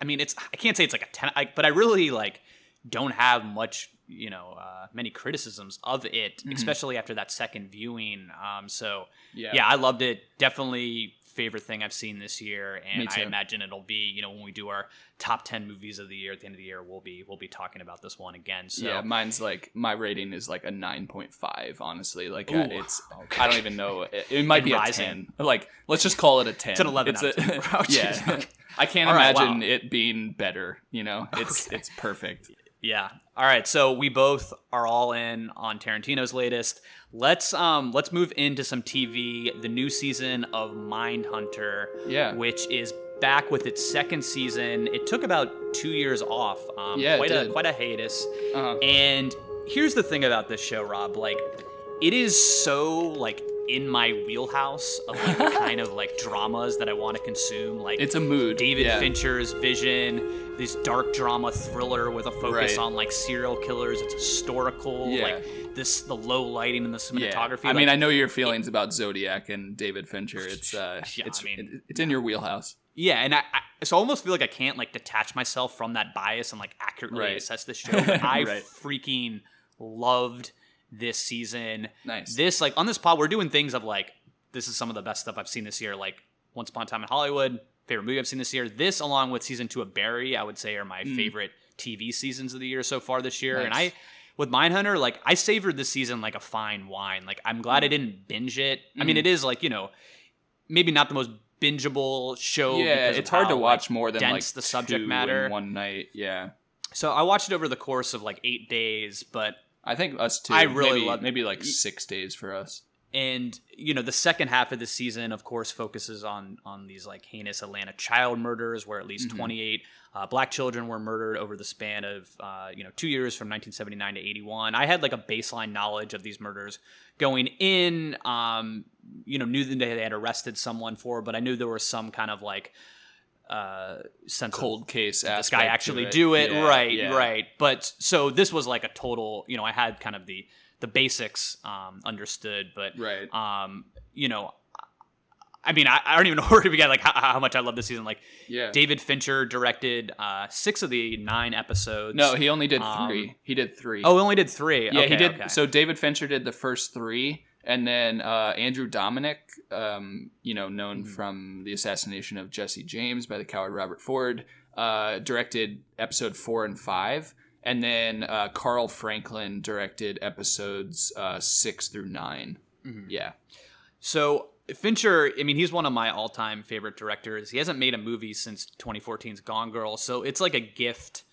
A: I mean, it's I can't say it's like a ten, I, but I really like don't have much, you know, uh, many criticisms of it, especially after that second viewing. Um, so
B: Mm-hmm. Yeah.
A: yeah, I loved it. Definitely favorite thing I've seen this year, and I imagine it'll be you know when we do our top ten movies of the year at the end of the year, we'll be we'll be talking about this one again. So
B: Yeah, mine's like my rating is like a nine point five. Honestly, like
A: Ooh,
B: uh, it's I don't even know. It, it might
A: And
B: be
A: rising.
B: a ten. Like let's just call it a ten.
A: It's an 11 out of 10. Oh,
B: yeah. I can't
A: right,
B: imagine
A: wow.
B: it being better. You know, it's it's perfect.
A: Yeah. All right. So we both are all in on Tarantino's latest. Let's um let's move into some TV. The new season of Mindhunter.
B: Yeah.
A: Which is back with its second season. It took about two years off. Um,
B: Yeah, it
A: Quite a quite a hiatus.
B: Uh-huh.
A: And here's the thing about this show, Rob. Like, it is so like in my wheelhouse of like the kind of like dramas that I want to consume. Like
B: It's a mood.
A: David
B: yeah.
A: Fincher's Vision, this dark drama thriller with a focus
B: Right.
A: on like serial killers. It's historical,
B: Yeah.
A: like this the low lighting and the cinematography.
B: I mean, I know your feelings about Zodiac and David Fincher. It's uh,
A: Yeah,
B: it's
A: I mean-
B: it- it's in your wheelhouse.
A: yeah, and I, I so I almost feel like I can't like detach myself from that bias and like accurately
B: Right.
A: assess this show. But I
B: Right.
A: freaking loved this season.
B: Nice.
A: This like on this pod, we're doing things of like this is some of the best stuff I've seen this year. Like Once Upon a Time in Hollywood, favorite movie I've seen this year. This, along with season two of Barry, I would say are my favorite TV seasons of the year so far this year. And I,
B: Mm. Nice.
A: with Mindhunter, like I savored this season like a fine wine. Like I'm glad
B: Mm.
A: I didn't binge it. I mean, it is like you know, maybe not the most bingeable show.
B: Yeah, it's hard
A: how,
B: to watch
A: like,
B: more than
A: dense
B: like
A: the subject matter.
B: one night. Yeah,
A: So I watched it over the course of like eight days, but
B: I think us too.
A: I really
B: maybe,
A: love-
B: maybe like six days for us.
A: and you know the second half of the season of course focuses on on these like heinous atlanta child murders where at least 28 uh, black children were murdered over the span of uh, you know two years from 1979 to 81 i had like a baseline knowledge of these murders going in um, you know knew that they had arrested someone for but i knew there was some kind of like uh sense
B: Cold case.
A: this
B: aspect
A: guy actually
B: it.
A: do it
B: Yeah,
A: right
B: yeah.
A: right but so this was like a total you know i had kind of the the basics um understood but
B: Right.
A: um you know i mean i, I don't even know where to begin like how, how much i love this season like
B: Yeah.
A: david fincher directed uh six of the nine episodes
B: No, he only did
A: Um,
B: three. he did three.
A: oh he only did three
B: yeah,
A: Okay,
B: he did.
A: okay.
B: So David Fincher did the first three, and then uh, Andrew Dominik, um, you know, known
A: Mm-hmm.
B: from the assassination of Jesse James by the coward Robert Ford, uh, directed episode four and five. And then uh, Carl Franklin directed episodes uh, six through 9
A: Mm-hmm.
B: Yeah,
A: So Fincher, I mean, he's one of my all-time favorite directors. He hasn't made a movie since 2014's Gone Girl, so it's like a gift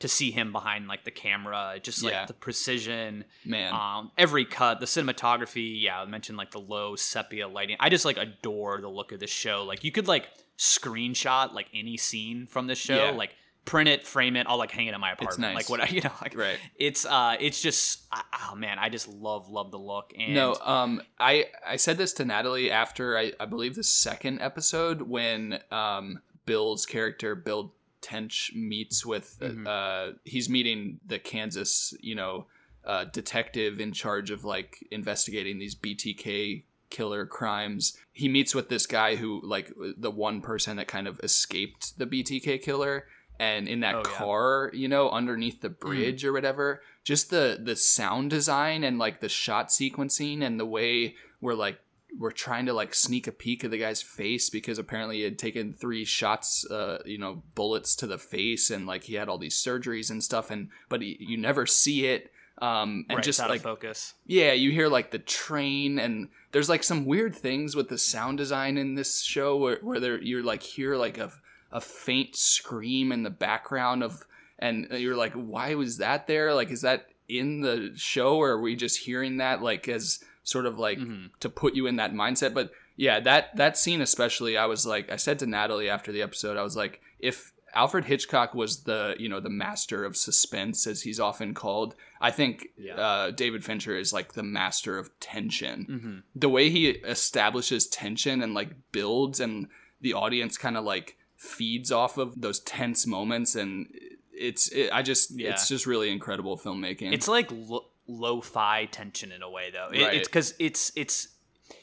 A: to see him behind like the camera, just like
B: Yeah.
A: the precision,
B: Man.
A: um, every cut, the cinematography. Yeah, I mentioned like the low sepia lighting. I just like adore the look of this show. Like you could like screenshot like any scene from this show,
B: Yeah.
A: like print it, frame it, I'll like hang it in my apartment.
B: It's nice.
A: Like what I- you know, like
B: Right.
A: It's uh, it's just oh man, I just love love the look and
B: No, um, I I said this to Natalie after I, I believe the second episode when um Bill's character Bill Tench meets with.
A: Mm-hmm.
B: Uh, he's meeting the Kansas, you know, uh, detective in charge of like investigating these BTK killer crimes. He meets with this guy who, like, the one person that kind of escaped the BTK killer. And in that
A: Oh, yeah.
B: car, you know, underneath the bridge or whatever, just the the sound design and like the shot sequencing and the way we're like we're trying to like sneak a peek of the guy's face because apparently he had taken three shots, uh, you know, bullets to the face and like he had all these surgeries and stuff, and but he, you never see it. Um, and
A: right,
B: just
A: out
B: like
A: of focus.
B: yeah, you hear like the train, and there's like some weird things with the sound design in this show where, where there you're like hear like a a faint scream in the background of, and you're like, why was that there? Like, is that in the show, or are we just hearing that like as sort of like to put you in that mindset? But yeah, that that scene especially, I was like, I said to Natalie after the episode, I was like, if Alfred Hitchcock was the you know the master of suspense as he's often called. I think
A: Yeah.
B: uh, David Fincher is like the master of tension.
A: Mm-hmm.
B: The way he establishes tension and like builds, and the audience kind of like feeds off of those tense moments, and it's it, I just
A: Yeah.
B: it's just really incredible filmmaking.
A: It's like lo- lo-fi tension in a way, though. It,
B: Right.
A: It's because it's it's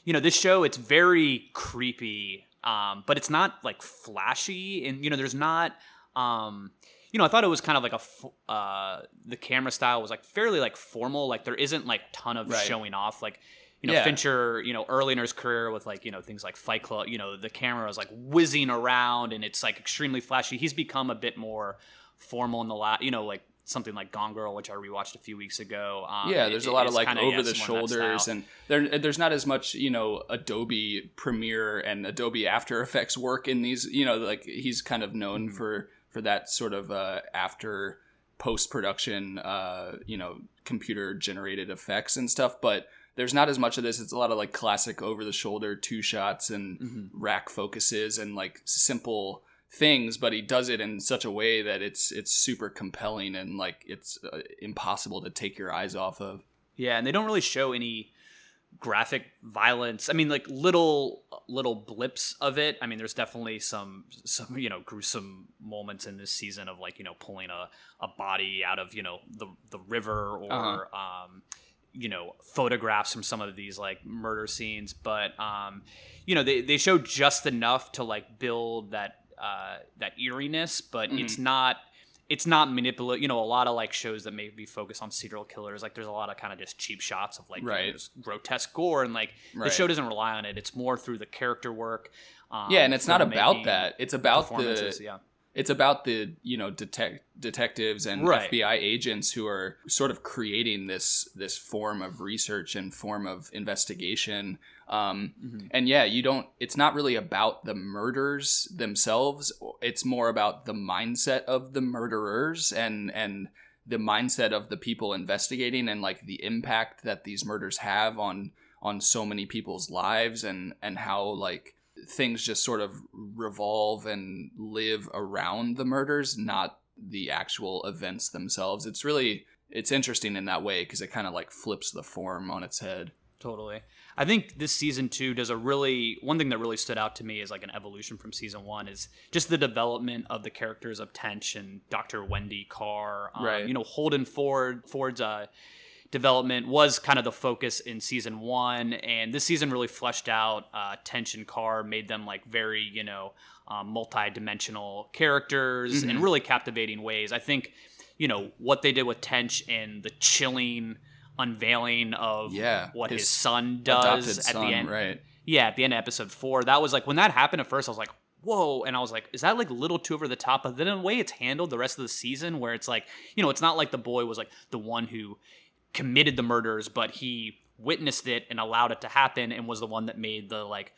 A: you know this show. It's very creepy, um, but it's not like flashy, and you know there's not. Um, you know, I thought it was kind of like a f- uh, the camera style was like fairly like formal. Like there isn't like ton of
B: Right.
A: showing off. Like you know,
B: Yeah.
A: Fincher, you know, early in his career with like you know things like Fight Club. You know, the camera is like whizzing around and it's like extremely flashy. He's become a bit more formal in the last. You know, like something like Gone Girl, which I rewatched a few weeks ago. Um,
B: yeah,
A: it-
B: there's a lot of like
A: kinda,
B: over
A: yeah,
B: the
A: more of that
B: shoulders, and there there's not as much you know Adobe Premiere and Adobe After Effects work in these. You know, like he's kind of known
A: Mm-hmm.
B: for for that sort of uh, after post production, uh, you know, computer generated effects and stuff, but. There's not as much of this. It's a lot of like classic over the shoulder two shots and
A: Mm-hmm.
B: rack focuses and like simple things, but he does it in such a way that it's it's super compelling and like it's uh, impossible to take your eyes off of.
A: Yeah, and they don't really show any graphic violence. I mean, like little little blips of it. I mean, there's definitely some some you know gruesome moments in this season of like you know pulling a, a body out of you know the the river or
B: Uh-huh.
A: um, you know photographs from some of these like murder scenes. But um, you know they they show just enough to like build that uh, that eeriness, but
B: Mm-hmm.
A: it's not it's not manipulate. You know, a lot of like shows that maybe focus on serial killers, like there's a lot of kind of just cheap shots of like you know, grotesque gore, and like the show doesn't rely on it. It's more through the character work. Um,
B: yeah, and it's not about that. It's about the
A: yeah,
B: it's about the you know detect detectives and
A: Right.
B: FBI agents who are sort of creating this this form of research and form of investigation. Um,
A: Mm-hmm.
B: And yeah, you don't. It's not really about the murders themselves. It's more about the mindset of the murderers and and the mindset of the people investigating and like the impact that these murders have on on so many people's lives and and how like things just sort of revolve and live around the murders not the actual events themselves it's really it's interesting in that way because it kind of like flips the form on its head
A: totally. I think this season two does a really one thing that really stood out to me is like an evolution from season one is just the development of the characters of Tench and Dr. Wendy Carr. Um,
B: Right.
A: You know, Holden Ford Ford's uh, development was kind of the focus in season one, and this season really fleshed out uh, Tench and Carr, made them like very you know um, multi-dimensional characters
B: Mm-hmm.
A: in really captivating ways. I think you know what they did with Tench and the chilling unveiling of
B: Yeah,
A: what his,
B: his
A: son does at
B: son
A: the end.
B: right
A: Yeah, at the end of episode four, that was like when that happened at first. I was like, "Whoa!" And I was like, "Is that like a little too over the top?" But then in a way, it's handled the rest of the season, where it's like, you know, it's not like the boy was like the one who committed the murders, but he witnessed it and allowed it to happen, and was the one that made the like,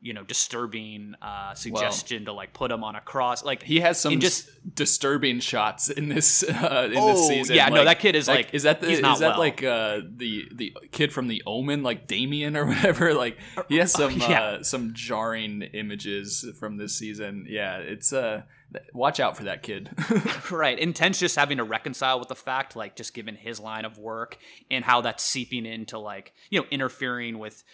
A: you know, disturbing uh, suggestion to like put him on a cross. Like
B: he has some just disturbing shots in this uh, in
A: Oh,
B: this season.
A: yeah, no, that kid is, like,
B: is that the is that
A: well.
B: like uh, the the kid from the Omen, like Damien or whatever? Like he has some
A: yeah.
B: uh, some jarring images from this season. Yeah, it's uh, watch out for that kid.
A: right intense just having to reconcile with the fact like just given his line of work and how that's seeping into like you know interfering with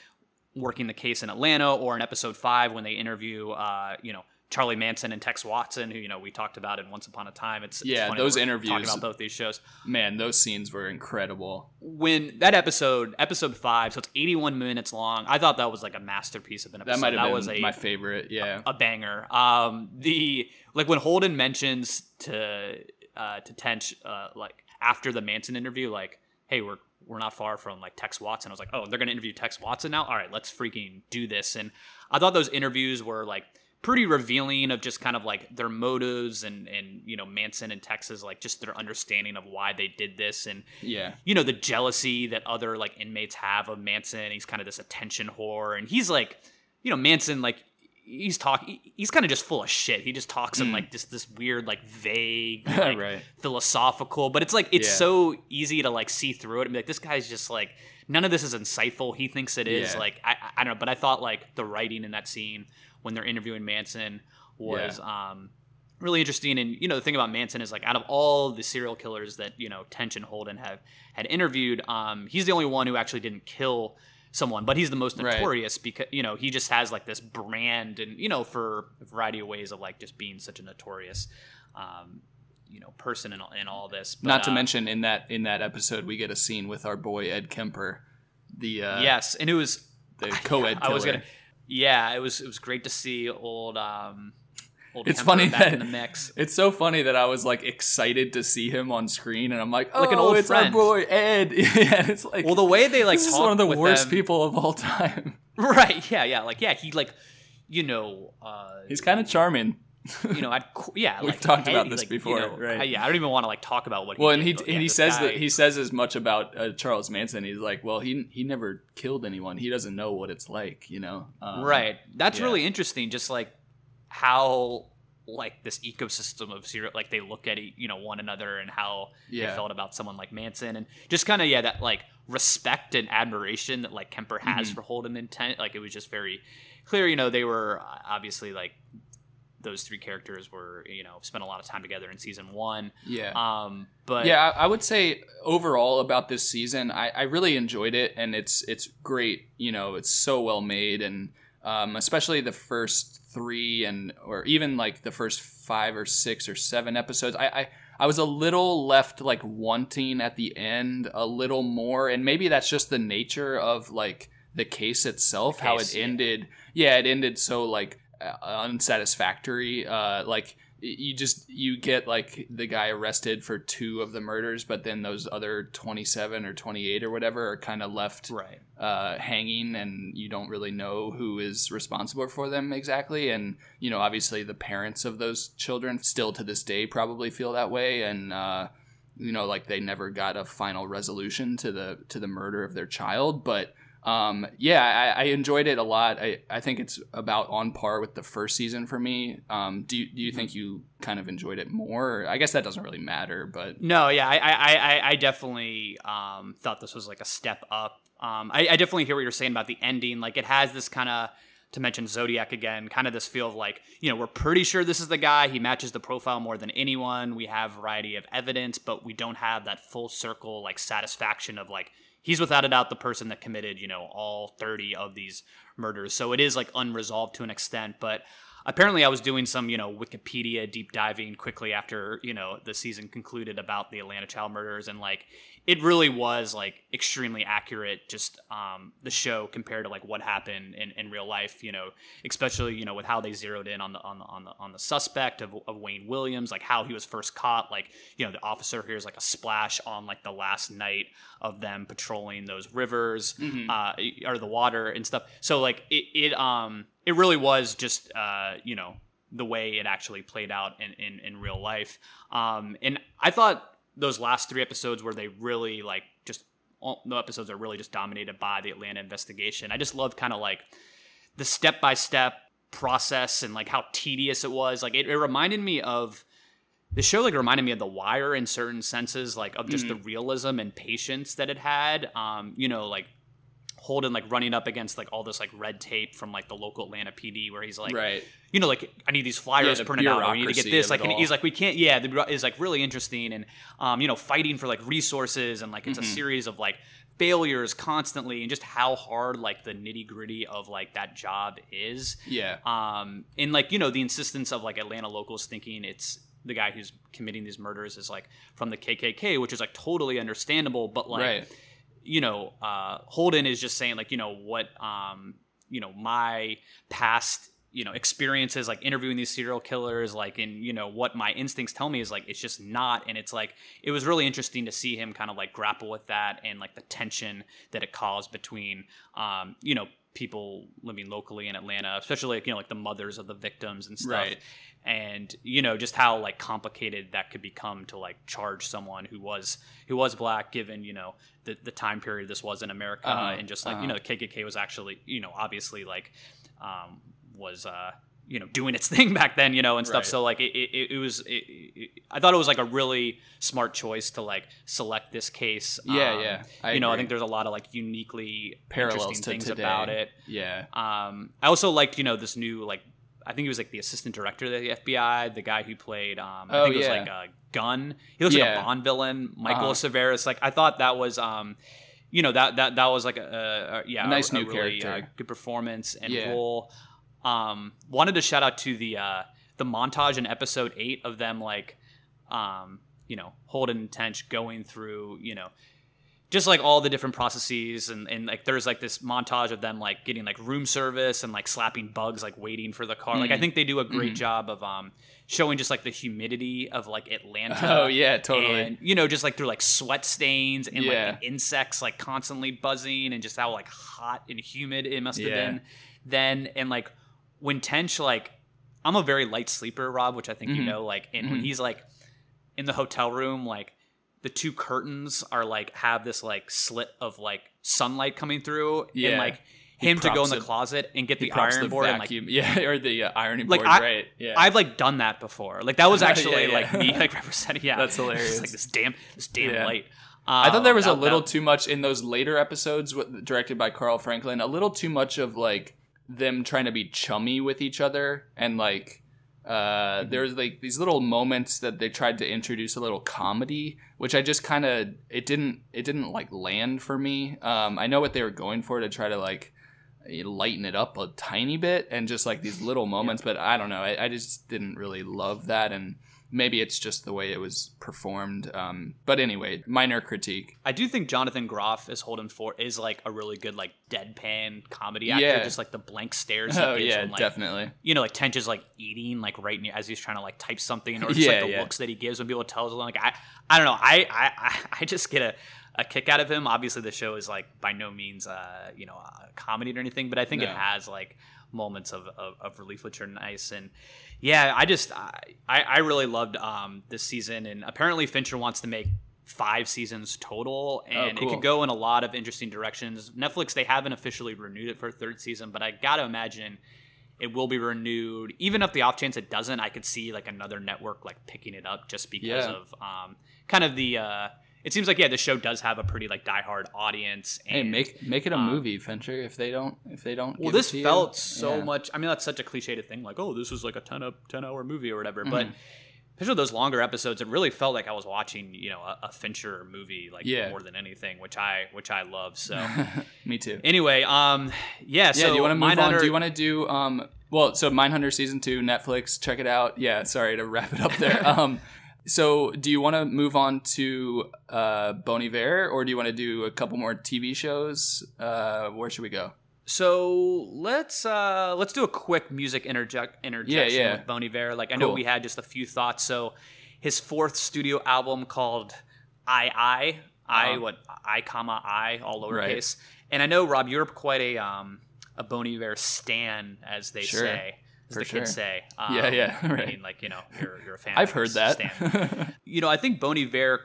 A: working the case in atlanta or in episode five when they interview uh you know Charlie Manson and Tex Watson, who you know we talked about in Once Upon a Time. It's, it's
B: Yeah,
A: funny
B: those interviews-
A: talking about both these shows.
B: Man, those scenes were incredible.
A: When that episode, episode five, so it's 81 minutes long. I thought that was like a masterpiece of an episode.
B: That might have been
A: was a
B: my favorite. Yeah.
A: a banger. Um, the like when Holden mentions to uh, to Tench uh, like after the Manson interview, like, hey, we're we're not far from like Tex Watson. I was like, oh, they're gonna interview Tex Watson now. All right, let's freaking do this. And I thought those interviews were like pretty revealing of just kind of like their motives and and you know Manson and Texas like just their understanding of why they did this and
B: Yeah.
A: you know the jealousy that other like inmates have of Manson. He's kind of this attention whore, and he's like, you know, Manson like he's talking. He's kind of just full of shit. He just talks in like this this weird like vague, like,
B: Right.
A: philosophical. But it's like it's
B: Yeah.
A: so easy to like see through it and be like, this guy's just like none of this is insightful. He thinks it is.
B: Yeah.
A: Like I, I don't know, but I thought like the writing in that scene when they're interviewing Manson was um really interesting. And you know, the thing about Manson is like out of all the serial killers that you know Tench and Holden have had interviewed, um, he's the only one who actually didn't kill someone, but he's the most
B: Right.
A: notorious because you know he just has like this brand, and you know for a variety of ways of like just being such a notorious. Um, you know, person in, all- in all this. But,
B: Not to
A: uh,
B: mention in that in that episode we get a scene with our boy Ed Kemper, the uh,
A: yes, and it was
B: the co-ed
A: I was gonna, yeah, it was it was great to see old um, old
B: It's funny that
A: in the mix.
B: It's so funny that I was like excited to see him on screen, and I'm like, oh,
A: Like an old
B: it's our boy Ed. yeah, it's like,
A: Well, the way they like
B: this is one of the worst
A: them-
B: people of all time.
A: right? Yeah, yeah, like yeah, he like you know uh,
B: He's kind of charming.
A: you know, I'd, qu- yeah,
B: We've
A: like,
B: talked about this
A: like, you
B: before,
A: know,
B: right.
A: I- yeah, I don't even want to like talk about what.
B: Well,
A: he
B: and he
A: did, but,
B: and he says
A: guy-
B: that he says as much about uh, Charles Manson. He's like, well, he he never killed anyone. He doesn't know what it's like, you know. Um,
A: right. That's
B: yeah.
A: really interesting. Just like how like this ecosystem of serial, like they look at you know one another and how
B: Yeah.
A: they felt about someone like Manson, and just kind of yeah that like respect and admiration that like Kemper has
B: Mm-hmm.
A: for Holden and Tench. Like it was just very clear. You know, they were uh, obviously like those three characters were you know spent a lot of time together in season one.
B: Yeah.
A: Um, but
B: yeah, I, I would say overall about this season, I, I really enjoyed it, and it's it's great. You know, it's so well made, and um, especially the first three, and or even like the first five or six or seven episodes. I, I I was a little left like wanting at the end a little more, and maybe that's just the nature of like the case itself, how
A: case,
B: it
A: yeah.
B: ended. Yeah, it ended so like uh, unsatisfactory. Uh, like you just you get like the guy arrested for two of the murders, but then those other twenty seven or twenty eight or whatever are kind of left
A: right.
B: uh, hanging, and you don't really know who is responsible for them exactly. And you know, obviously, the parents of those children still to this day probably feel that way, and uh, you know, like they never got a final resolution to the to the murder of their child, but. Um, yeah, I, I enjoyed it a lot. I, I think it's about on par with the first season for me. Um, do you, do you think you kind of enjoyed it more? I guess that doesn't really matter, but
A: No, yeah, I, I, I, I definitely um, thought this was like a step up. Um, I, I definitely hear what you're saying about the ending. Like it has this kind of, to mention Zodiac again, kind of this feel of like, you know, we're pretty sure this is the guy. He matches the profile more than anyone. We have variety of evidence, but we don't have that full circle like satisfaction of like he's without a doubt the person that committed, you know, all 30 of these murders. So it is like unresolved to an extent, but apparently I was doing some, you know, Wikipedia deep diving quickly after, you know, the season concluded about the Atlanta child murders and like it really was like extremely accurate just um the show compared to like what happened in, in real life, you know, especially, you know, with how they zeroed in on the on the on the on the suspect of, of Wayne Williams, like how he was first caught, like, you know, the officer hears like a splash on like the last night of them patrolling those rivers uh or the water and stuff. So like it, it um it really was just uh, you know, the way it actually played out in, in, in real life. Um, and I thought those last three episodes where they really like just all the episodes are really just dominated by the Atlanta investigation. I just love kind of like the step by step process and like how tedious it was. Like it, it reminded me of the show like reminded me of The Wire in certain senses, like of just the realism and patience that it had. Um, you know, like Holden like running up against like all this like red tape from like the local Atlanta PD where he's like
B: Right.
A: you know like I need these flyers
B: the
A: printed out we need to get this like and
B: all.
A: he's like we can't yeah the is like really interesting and um you know fighting for like resources and like it's
B: Mm-hmm.
A: a series of like failures constantly and just how hard like the nitty gritty of like that job is
B: Yeah.
A: um and like you know the insistence of like atlanta locals thinking it's the guy who's committing these murders is like from the kkk which is like totally understandable but like
B: right.
A: You know uh holden is just saying like you know what um you know my past you know experiences like interviewing these serial killers like and you know what my instincts tell me is like it's just not. And it's like it was really interesting to see him kind of like grapple with that and like the tension that it caused between um you know people living locally in Atlanta especially like you know like the mothers of the victims and stuff.
B: Right.
A: and you know just how like complicated that could become to like charge someone who was who was black given you know the, the time period this was in america
B: Uh-huh,
A: and just like you know the kkk was actually you know obviously like um was uh you know doing its thing back then you know and stuff
B: Right.
A: so like it, it, it was it, i thought it was like a really smart choice to like select this case
B: Yeah,
A: Um,
B: yeah, I
A: you know i think there's a lot of like uniquely
B: Parallels to
A: things
B: today.
A: about it
B: Yeah.
A: um, I also liked, you know, this new like I think he was like the assistant director of the FBI, the guy who played um, I
B: Oh,
A: think it was
B: yeah.
A: like a gun. He looks like a Bond villain, Michael
B: Uh-huh.
A: Cerveris. Like I thought that was um, you know that that that was like a, a, a yeah
B: A nice
A: a,
B: new
A: really,
B: character.
A: uh, good performance and
B: Yeah.
A: role. Um, wanted to shout out to the uh, the montage in episode eight of them like um, you know Holden and Tench going through you know just like all the different processes and, and like there's like this montage of them like getting like room service and like slapping bugs like waiting for the car like
B: Mm-hmm.
A: i think they do a great job of um showing just like the humidity of like atlanta
B: Oh, yeah, totally.
A: and you know just like through like sweat stains and
B: Yeah.
A: like the insects like constantly buzzing and just how like hot and humid it must have
B: Yeah.
A: been then and like when tench like i'm a very light sleeper rob which i think
B: Mm-hmm.
A: you know like and when he's like in the hotel room like the two curtains are like have this like slit of like sunlight coming through and like him to go in the closet and get the iron
B: the
A: board and like
B: vacuum. yeah, or the uh, ironing
A: like
B: board,
A: I,
B: right? Yeah.
A: I've like done that before. Like that was actually
B: yeah.
A: like me like representing. Yeah,
B: That's hilarious.
A: like this damn this damn
B: Yeah.
A: light.
B: I thought there
A: Um,
B: was a little
A: that-
B: too much in those later episodes directed by Carl Franklin. A little too much of like them trying to be chummy with each other and like uh
A: Mm-hmm.
B: there's like these little moments that they tried to introduce a little comedy which i just kind of it didn't it didn't like land for me. Um i know what they were going for to try to like lighten it up a tiny bit and just like these little moments but i don't know. I, I just didn't really love that and maybe it's just the way it was performed um but anyway minor critique
A: I do think Jonathan Groff as Holden Ford is like a really good like deadpan comedy actor.
B: Yeah.
A: Just like the blank stares.
B: Oh yeah
A: when, like,
B: definitely
A: You know, like Tench is like eating like right near as he's trying to like type something, or just
B: Yeah,
A: like the
B: yeah.
A: looks that he gives when people tell him. Like I, I don't know. I, I, I, just get a, a kick out of him. Obviously, the show is like by no means, uh, you know, a comedy or anything, but I think it has like moments of, of, of relief which are nice and yeah i just i i really loved um this season and apparently fincher wants to make five seasons total and it
B: Oh, cool.
A: could go in a lot of interesting directions netflix they haven't officially renewed it for a third season but i gotta imagine it will be renewed even if the off chance it doesn't i could see like another network like picking it up just because
B: Yeah.
A: of um kind of the uh it seems like yeah the show does have a pretty like diehard audience and
B: hey make make it a movie venture if they don't if they don't
A: um, well this
B: to you.
A: felt so
B: Yeah.
A: much i mean that's such a cliched thing like oh this was like a 10 up 10 hour movie or whatever
B: Mm-hmm.
A: but especially those longer episodes it really felt like i was watching you know a, a fincher movie like
B: Yeah.
A: more than anything which i which i love so
B: me too
A: anyway um yeah so
B: yeah do you want to move on do you want to do um well so mindhunter season two netflix check it out yeah sorry to wrap it up there um so do you want to move on to uh bon iver or do you want to do a couple more tv shows uh where should we go
A: So let's uh let's do a quick music interject interjection
B: yeah.
A: with Bon Iver. Like I know
B: Cool.
A: we had just a few thoughts. So his fourth studio album called I I I
B: Uh-huh.
A: what I comma I all lowercase. And I know Rob, you're quite a um a Bon Iver stan, as they
B: Sure.
A: say. As
B: For
A: the kids say. Um,
B: Yeah, yeah, right.
A: mean, like, you know, you're you're a fan.
B: i've heard that
A: you know, I think Bon Iver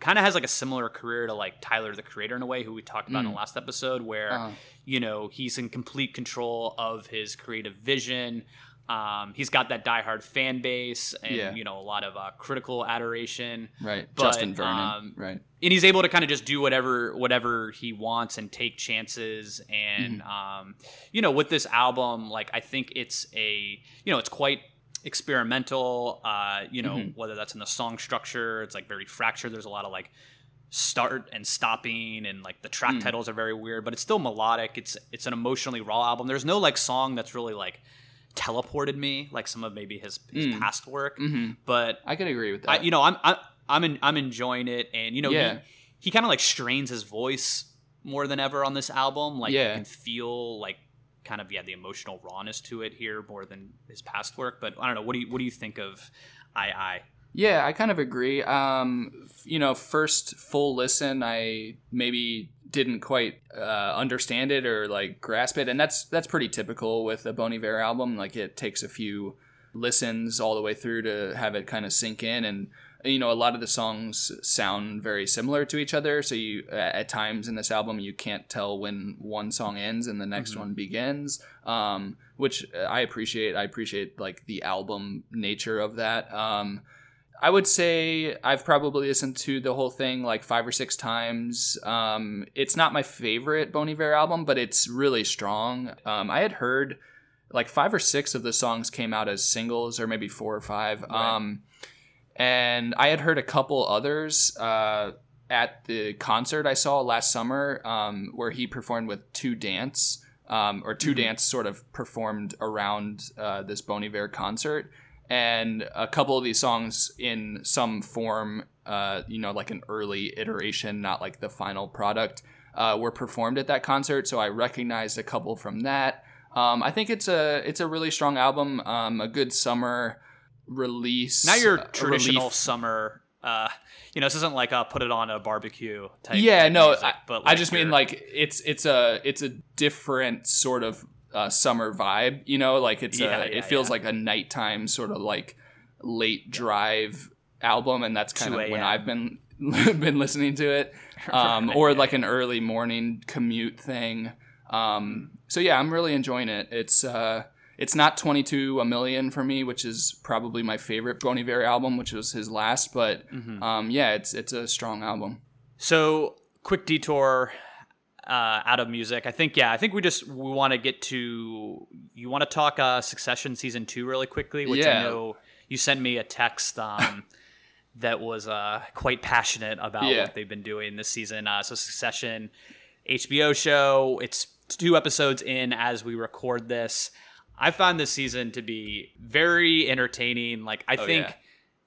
A: kind of has like a similar career to like Tyler the Creator in a way, who we talked about in the last episode, where
B: Uh-huh.
A: you know he's in complete control of his creative vision. Um, he's got that diehard fan base and
B: Yeah.
A: you know a lot of uh, critical adoration.
B: Right.
A: But,
B: Justin Vernon.
A: um,
B: right.
A: and he's able to kind of just do whatever whatever he wants and take chances and
B: Mm-hmm.
A: um, you know with this album like i think it's a you know it's quite experimental uh, you know
B: Mm-hmm.
A: whether that's in the song structure it's like very fractured there's a lot of like start and stopping and like the track
B: Mm.
A: titles are very weird but it's still melodic it's it's an emotionally raw album there's no like song that's really like teleported me like some of maybe his, his
B: Mm.
A: past work
B: Mm-hmm.
A: but
B: I could agree with that.
A: I, you know, I'm I'm I'm, in, I'm enjoying it, and you know,
B: Yeah.
A: he, he kind of like strains his voice more than ever on this album. Like,
B: Yeah.
A: you can feel like kind of yeah the emotional rawness to it here more than his past work. But I don't know. What do you what do you think of I I?
B: Yeah, I kind of agree. Um, you know, first full listen, I maybe didn't quite uh, understand it or like grasp it, and that's that's pretty typical with a Bon Iver album. Like it takes a few listens all the way through to have it kind of sink in, and you know, a lot of the songs sound very similar to each other. So you, at times in this album, you can't tell when one song ends and the next one begins. Um, which I appreciate. I appreciate like the album nature of that. Um, I would say I've probably listened to the whole thing like five or six times. Um, it's not my favorite Bon Iver album, but it's really strong. Um, I had heard like five or six of the songs came out as singles, or maybe four or five. Um, and I had heard a couple others uh, at the concert I saw last summer, um, where he performed with TU Dance, um, or TU Dance sort of performed around uh, this Bon Iver concert and a couple of these songs in some form, uh, you know, like an early iteration, not like the final product, uh, were performed at that concert. So I recognized a couple from that. Um, I think it's a it's a really strong album, um, a good summer release.
A: Not your
B: uh,
A: traditional
B: relief.
A: summer. Uh, you know, this isn't like a put it on a barbecue type.
B: Yeah, no,
A: music,
B: I,
A: but
B: I just mean like it's it's a it's a different sort of uh, summer vibe. You know, like it's
A: Yeah,
B: a
A: yeah,
B: it feels
A: yeah.
B: like a nighttime sort of like late drive album, and that's kind of when I've been been listening to it, um, or like an early morning commute thing. Um, so yeah, I'm really enjoying it. It's uh, it's not 22 a million for me, which is probably my favorite Bon Iver album, which was his last. But
A: Mm-hmm.
B: um, yeah, it's it's a strong album.
A: So, quick detour uh, out of music. I think, yeah, I think we just we want to get to. You want to talk uh, Succession season two really quickly, which
B: Yeah.
A: I know you sent me a text um, that was uh, quite passionate about
B: Yeah.
A: what they've been doing this season. Uh, so, Succession, HBO show. It's two episodes in as we record this. I found this season to be very entertaining. Like, I think
B: Oh, yeah.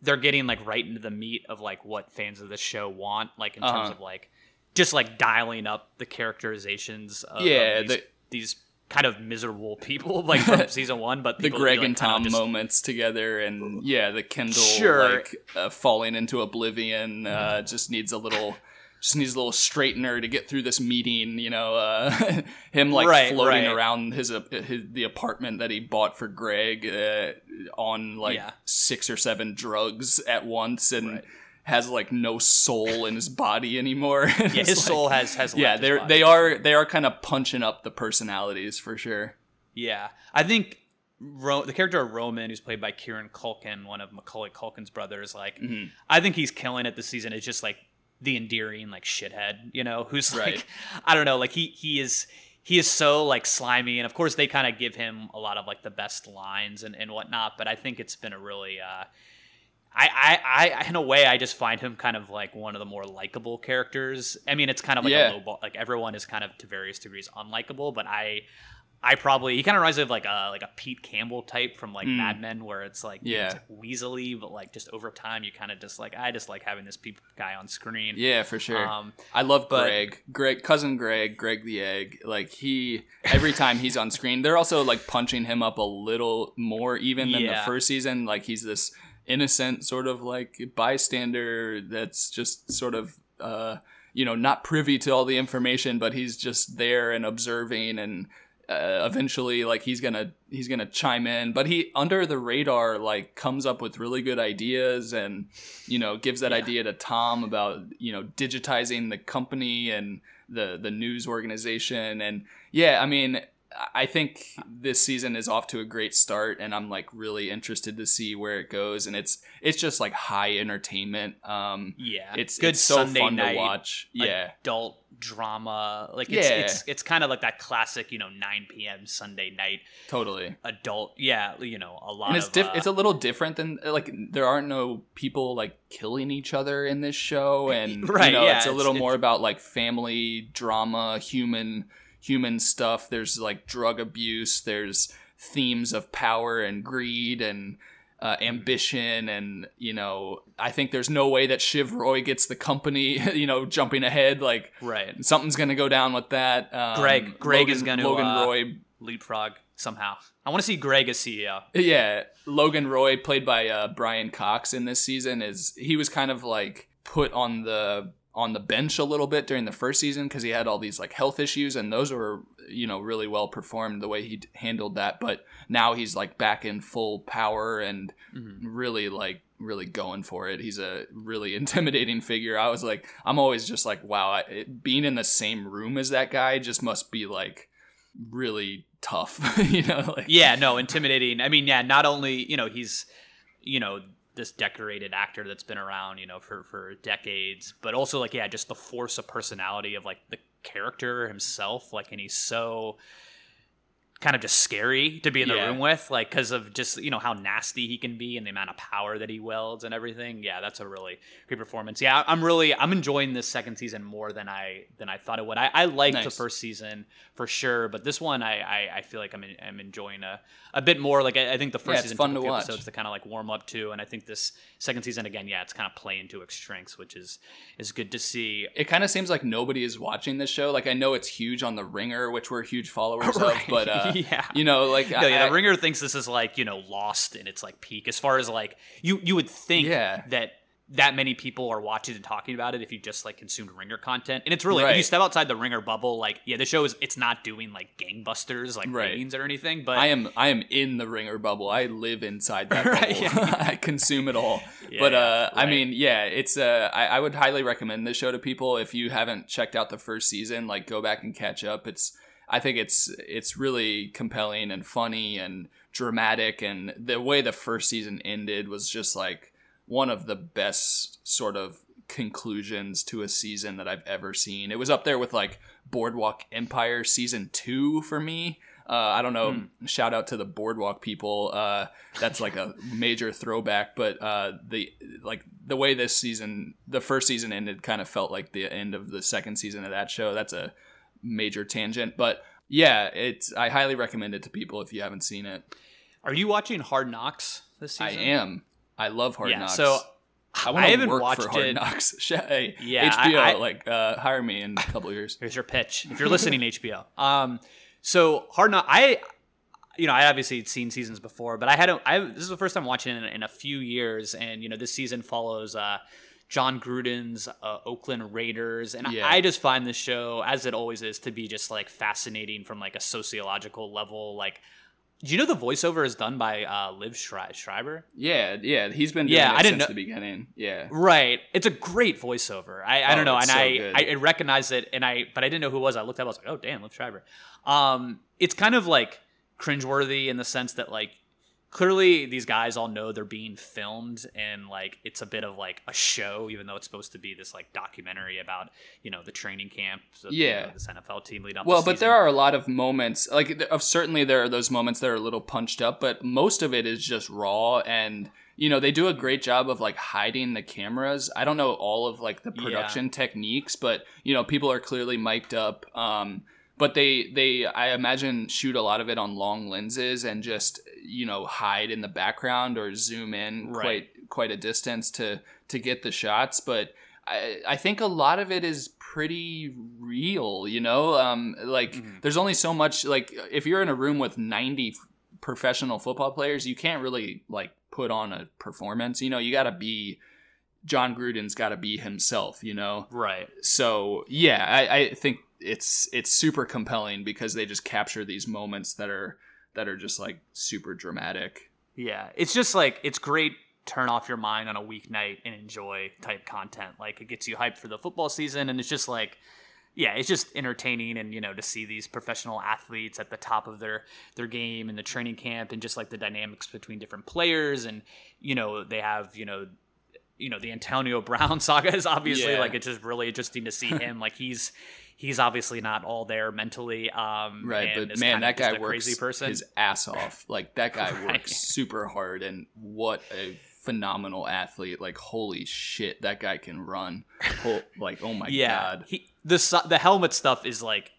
A: they're getting like right into the meat of like what fans of the show want, like in terms
B: Uh-huh.
A: of like just like dialing up the characterizations of, of
B: Yeah,
A: these,
B: the-
A: these kind of miserable people like from season one, but
B: the Greg
A: like,
B: and Tom
A: just-
B: moments together, and yeah, the Kendall
A: Sure.
B: like uh, falling into oblivion uh, just needs a little. Just needs a little straightener to get through this meeting, you know. Uh, him like
A: Right,
B: floating
A: right.
B: around his, uh, his the apartment that he bought for Greg uh, on like
A: Yeah.
B: six or seven drugs at once, and
A: Right.
B: Has like no soul in his body anymore.
A: Yeah, his soul has has
B: yeah, they're they are they are kind of punching up the personalities for sure.
A: Yeah, I think Ro- the character of Roman, who's played by Kieran Culkin, one of Macaulay Culkin's brothers, like
B: Mm-hmm.
A: I think he's killing it this season. It's just like the endearing like shithead, you know, who's like
B: Right.
A: I don't know, like he he is he is so like slimy, and of course they kind of give him a lot of like the best lines and and whatnot. But I think it's been a really uh, I, I, I, in a way, I just find him kind of like one of the more likable characters. I mean, it's kind of like
B: Yeah.
A: a low ball. Like everyone is kind of to various degrees unlikable, but I, I probably he kind of reminds me of like a like a Pete Campbell type from like Mad Men, where it's like
B: Mm. Yeah.
A: it's like weaselly, but like just over time, you kind of just like I just like having this peop guy on screen.
B: Yeah, for sure.
A: Um,
B: I love
A: but-
B: Greg. Greg, cousin Greg, Greg the Egg. Like he, every time he's on screen, they're also like punching him up a little more even than the first season. Like he's this innocent sort of like bystander that's just sort of, uh, you know, not privy to all the information, but he's just there and observing and. Uh, eventually like he's gonna he's gonna chime in but he under the radar like comes up with really good ideas and you know gives that idea to tom about you know digitizing the company and the the news organization and yeah i mean I think this season is off to a great start, and I'm like really interested to see where it goes. And it's it's just like high entertainment. Um,
A: Yeah,
B: it's
A: good
B: it's so
A: Sunday
B: fun
A: night,
B: to watch. Yeah,
A: adult drama. Like it's
B: Yeah.
A: it's it's kind of like that classic, you know, 9 p.m. Sunday night
B: totally.
A: adult. Yeah, you know, a lot.
B: And it's
A: of,
B: diff-
A: uh,
B: it's a little different than like there aren't no people like killing each other in this show, and
A: Right,
B: you know,
A: yeah,
B: it's a little
A: it's-
B: more about like family drama, human human stuff. There's like drug abuse. There's themes of power and greed and uh,
A: Mm-hmm.
B: ambition and you know i think there's no way that shiv roy gets the company you know jumping ahead like
A: right.
B: something's gonna go down with that um,
A: Greg- Greg is gonna,
B: logan
A: uh,
B: roy
A: Leapfrog somehow. I want to see Greg as CEO.
B: Yeah, Logan Roy, played by uh, Brian Cox in this season, is he was kind of like put on the on the bench a little bit during the first season because he had all these like health issues, and those were you know really well performed the way he handled that. But now he's like back in full power and mm-hmm. really like really going for it. He's a really intimidating figure. I was like, I'm always just like, wow, I, it, being in the same room as that guy just must be like really tough, you know? Like,
A: Yeah, no, intimidating. I mean, yeah, not only, you know, he's, you know, this decorated actor that's been around, you know, for for decades, but also like yeah, just the force of personality of like the character himself, like and he's so kind of just scary to be in the
B: Yeah.
A: room with like because of just you know how nasty he can be and the amount of power that he wields and everything. Yeah that's a really great performance. Yeah i'm really i'm enjoying this second season more than i than i thought it would. I, I liked the first season for sure but this one i i, I feel like i'm, I'm enjoying a, a bit more. Like I, I think the first
B: Yeah,
A: season
B: fun
A: took
B: to
A: episodes to kind of like warm up to and i think this second season again yeah it's kind of playing to its strengths which is is good to see.
B: It kind of seems like nobody is watching this show. Like I know it's huge on the Ringer, which we're huge followers
A: Right.
B: of, but uh,
A: Yeah.
B: you know, like
A: No,
B: I,
A: yeah, the Ringer thinks this is like you know lost in its like peak as far as like you you would think
B: Yeah.
A: that that many people are watching and talking about it if you just like consumed Ringer content, and it's really if you step outside the Ringer bubble, like yeah, the show is it's not doing like gangbusters like
B: Right.
A: ratings or anything, but
B: I am I am in the Ringer bubble. I live inside that
A: Right, yeah.
B: I consume it all.
A: Yeah,
B: but uh, I mean, yeah, it's uh, I, I would highly recommend this show to people if you haven't checked out the first season. Like, go back and catch up. It's I think it's it's really compelling and funny and dramatic, and the way the first season ended was just like one of the best sort of conclusions to a season that I've ever seen. It was up there with like Boardwalk Empire season two for me. Uh, I don't know. Shout out to the Boardwalk people. Uh, that's like a major throwback. But uh, the like the way this season, the first season ended, kind of felt like the end of the second season of that show. That's a major tangent, but yeah, it's. I highly recommend it to people if you haven't seen it.
A: are you watching Hard Knocks this season?
B: I am. I love Hard
A: Yeah,
B: Knocks.
A: so
B: I want to
A: haven't
B: work
A: watched
B: for Hard
A: it.
B: Knocks.
A: Yeah,
B: HBO,
A: I- I-
B: like uh, hire me in a couple years.
A: Here's your pitch. If you're listening, HBO. Um, so Hard Knocks, I, you know, I obviously had seen seasons before, but I had, a, I this is the first time watching it in, in a few years, and you know, this season follows uh, Jon Gruden's uh, Oakland Raiders, and
B: Yeah.
A: I just find this show, as it always is, to be just like fascinating from like a sociological level. Like, do you know the voiceover is done by uh, Liev Schreiber?
B: Yeah, yeah, he's been doing
A: Yeah,
B: it
A: I didn't
B: since
A: know-
B: the beginning. Yeah,
A: Right. It's a great voiceover. I, I
B: Oh,
A: don't know, and
B: so
A: I,
B: good.
A: I recognized it, and I but I didn't know who it was. I looked up. I was like, oh damn, Liev Schreiber. Um, it's kind of like cringeworthy in the sense that like clearly these guys all know they're being filmed, and like it's a bit of like a show, even though it's supposed to be this like documentary about you know the training camps of you
B: Yeah.
A: know, this NFL team lead up.
B: Well, but
A: season.
B: there are a lot of moments. Like, of certainly there are those moments that are a little punched up, but most of it is just raw and. You know, they do a great job of like hiding the cameras. I don't know all of like the
A: Yeah.
B: production techniques, but you know, people are clearly mic'd up. Um, but they they I imagine shoot a lot of it on long lenses and just you know hide in the background or zoom in
A: Right.
B: quite quite a distance to to get the shots. But I I think a lot of it is pretty real. You know, um, like
A: Mm-hmm.
B: there's only so much. Like if you're in a room with 90 professional football players, you can't really like put on a performance. You know, you got to be. Jon Gruden's got to be himself, you know
A: right.
B: so yeah I, I think it's it's super compelling because they just capture these moments that are that are just like super dramatic
A: Yeah, it's just like it's great. Turn off your mind on a weeknight and enjoy type content. Like it gets you hyped for the football season, and it's just like, yeah, it's just entertaining and you know to see these professional athletes at the top of their their game in the training camp and just like the dynamics between different players and you know they have you know you know the Antonio Brown saga is obviously
B: Yeah.
A: like it's just really interesting to see him like he's he's obviously not all there mentally um
B: Right, but man, that guy works
A: crazy person
B: his ass off. Like that guy
A: Right.
B: works super hard, and what a phenomenal athlete! Like holy shit, that guy can run. Like oh my
A: yeah
B: god,
A: he the the helmet stuff is like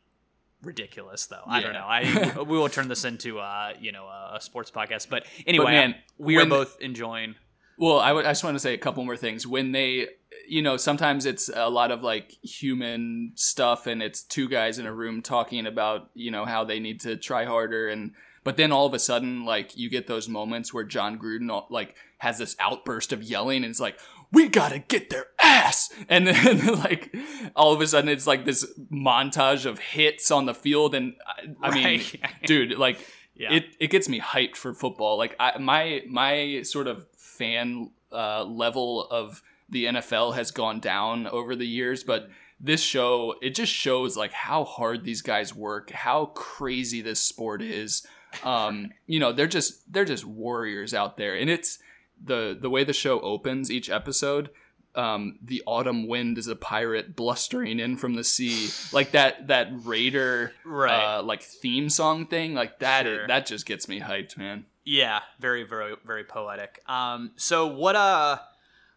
A: ridiculous though i don't know i we will turn this into uh you know a, sports podcast but anyway
B: man,
A: we are both enjoying
B: Well, I just want to say a couple more things. When they, you know, sometimes it's a lot of like human stuff, and it's two guys in a room talking about, you know, how they need to try harder, and but then all of a sudden, like you get those moments where Jon Gruden like has this outburst of yelling, and it's like, we gotta get their ass, and then like all of a sudden it's like this montage of hits on the field, and I, I mean, dude, like
A: Yeah.
B: it it gets me hyped for football. Like I, my my sort of fan uh, level of the NFL has gone down over the years, but this show it just shows like how hard these guys work, how crazy this sport is. Um, you know, they're just they're just warriors out there, and it's the the way the show opens each episode. Um, the autumn wind is a pirate blustering in from the sea, like that that raider
A: Right.
B: uh, like theme song thing, like that.
A: Sure.
B: that just gets me hyped, man.
A: Yeah, very, very, very poetic. Um, so what uh,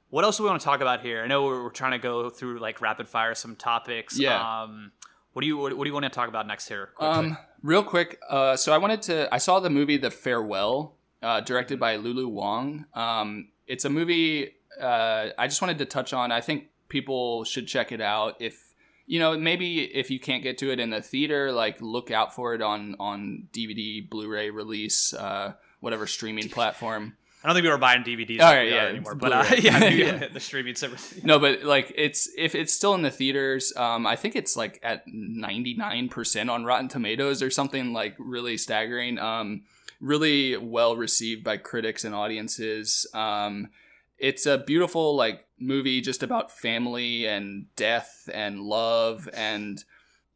A: what else do we want to talk about here? I know we're, we're trying to go through like rapid fire some topics.
B: Yeah.
A: Um, what do you what, what do you want to talk about next here? quickly?
B: Um, real quick, uh, so I wanted to. I saw the movie The Farewell, uh, directed by Lulu Wang. Um, it's a movie. Uh, I just wanted to touch on. I think people should check it out. If you know, maybe if you can't get to it in the theater, like look out for it on on DVD, Blu-ray release, uh, whatever streaming platform.
A: I don't think we were buying DVDs
B: All right, yeah,
A: anymore, but uh, yeah,
B: Yeah.
A: the streaming service.
B: No, but like it's if it's still in the theaters, um, I think it's like at ninety nine percent on Rotten Tomatoes or something like really staggering. Um, really well received by critics and audiences. Um, it's a beautiful like movie just about family and death and love and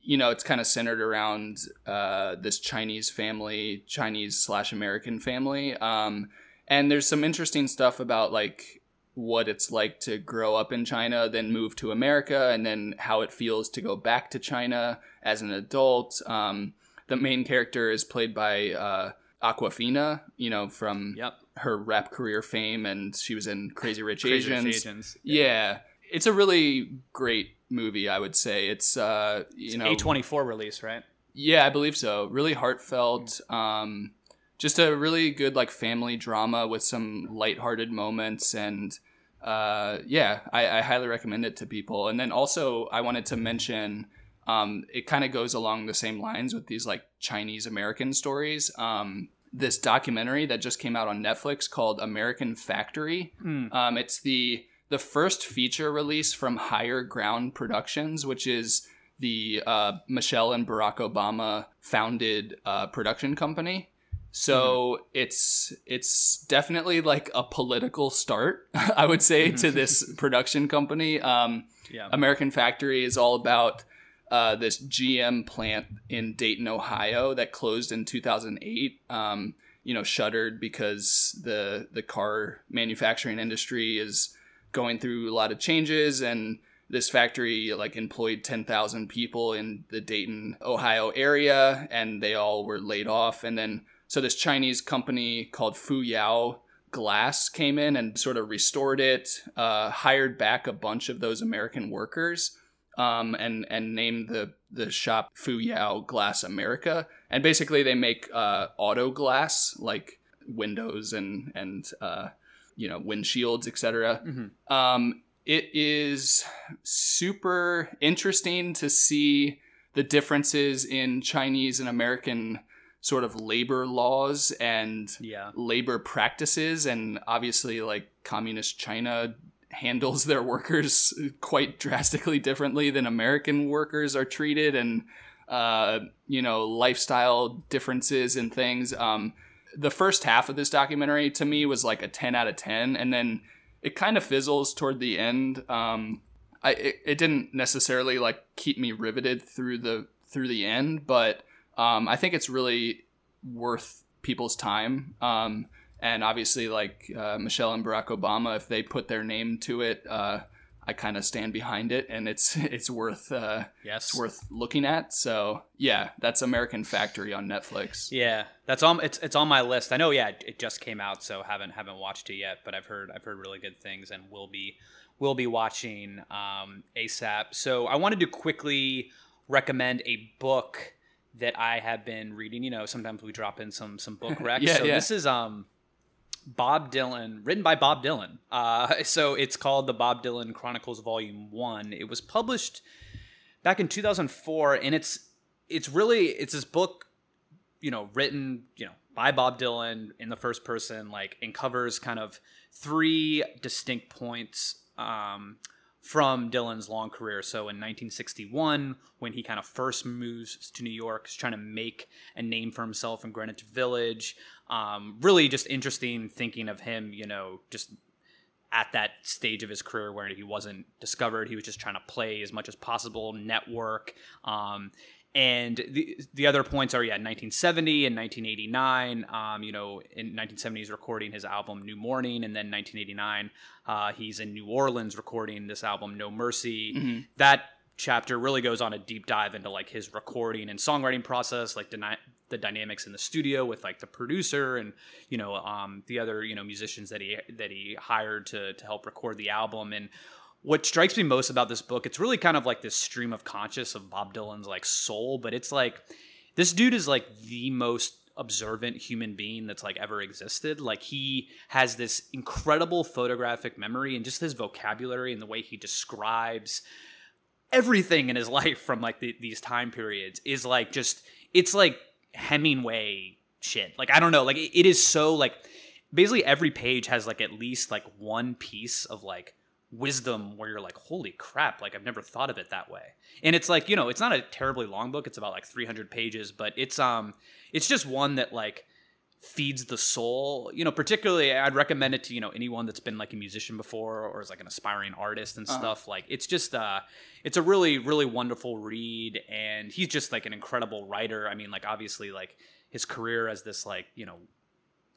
B: you know it's kind of centered around uh, this Chinese family, Chinese slash American family. Um, and there's some interesting stuff about like what it's like to grow up in China, then move to America, and then how it feels to go back to China as an adult. Um, the main character is played by uh, Awkwafina, you know, from
A: Yep.
B: her rap career fame, and she was in Crazy Rich
A: Crazy Rich
B: Asians.
A: Asians.
B: Yeah, it's a really great movie. I would say it's uh, you know
A: A twenty four release, right?
B: yeah, I believe so. Really heartfelt. Um, just a really good like family drama with some lighthearted moments, and uh, yeah, I, I highly recommend it to people. And then also, I wanted to mention um, it kind of goes along the same lines with these like Chinese American stories. Um, this documentary that just came out on Netflix called American Factory. Um, it's the the first feature release from Higher Ground Productions, which is the uh, Michelle and Barack Obama founded uh, production company. So it's it's definitely like a political start, I would say, to this production company. Um,
A: Yeah.
B: American Factory is all about uh, this GM plant in Dayton, Ohio, that closed in 2008. Um, you know, shuttered because the the car manufacturing industry is going through a lot of changes, and this factory like employed 10,000 people in the Dayton, Ohio area, and they all were laid off. And then so this Chinese company called Fuyao Glass came in and sort of restored it, uh, hired back a bunch of those American workers, um, and and named the the shop Fuyao Glass America. And basically, they make uh, auto glass like windows and and uh, you know windshields, etc. Um, it is super interesting to see the differences in Chinese and American sort of labor laws and
A: Yeah.
B: labor practices and obviously like communist China handles their workers quite drastically differently than American workers are treated and uh, you know lifestyle differences and things um, the first half of this documentary to me was like a 10 out of 10 and then it kind of fizzles toward the end um, I it, it didn't necessarily like keep me riveted through the through the end, but um, I think it's really worth people's time. Um, and obviously, like uh, Michelle and Barack Obama, if they put their name to it, uh, I kind of stand behind it, and it's it's worth uh,
A: Yes.
B: it's worth looking at. So yeah, that's American Factory on Netflix.
A: Yeah, that's on. It's it's on my list. I know. Yeah, it- just came out, so haven't haven't watched it yet. But I've heard I've heard really good things, and will be will be watching um, ASAP. So I wanted to quickly recommend a book that I have been reading. You know, sometimes we drop in some some book recs.
B: Yeah,
A: so
B: yeah.
A: this is um Bob Dylan, written by Bob Dylan. Uh, so it's called the Bob Dylan Chronicles Volume One. It was published back in 2004, and it's it's really it's this book, you know, written you know by Bob Dylan in the first person, like, and covers kind of three distinct points. Um, from Dylan's long career. So in 1961, when he kind of first moves to New York, he's trying to make a name for himself in Greenwich Village. Um, really just interesting thinking of him, you know, just at that stage of his career where he wasn't discovered. He was just trying to play as much as possible, network. Um, and the the other points are yeah, 1970 and 1989. Um, you know, in 1970 he's recording his album New Morning, and then 1989 uh, he's in New Orleans recording this album No Mercy. That chapter really goes on a deep dive into like his recording and songwriting process, like dyna- the dynamics in the studio with like the producer and you know um, the other you know musicians that he that he hired to to help record the album and what strikes me most about this book it's really kind of like this stream of conscious of bob dylan's like soul but it's like this dude is like the most observant human being that's like ever existed like he has this incredible photographic memory and just his vocabulary and the way he describes everything in his life from like the, these time periods is like just it's like Hemingway shit. Like I don't know, like it, it is so like basically every page has like at least like one piece of like wisdom where you're like holy crap like i've never thought of it that way. And it's like you know it's not a terribly long book it's about like 300 pages but it's um it's just one that like feeds the soul. You know particularly i'd recommend it to you know anyone that's been like a musician before or is like an aspiring artist and stuff. Like it's just uh it's a really really wonderful read and he's just like an incredible writer. I mean like obviously like his career as this like you know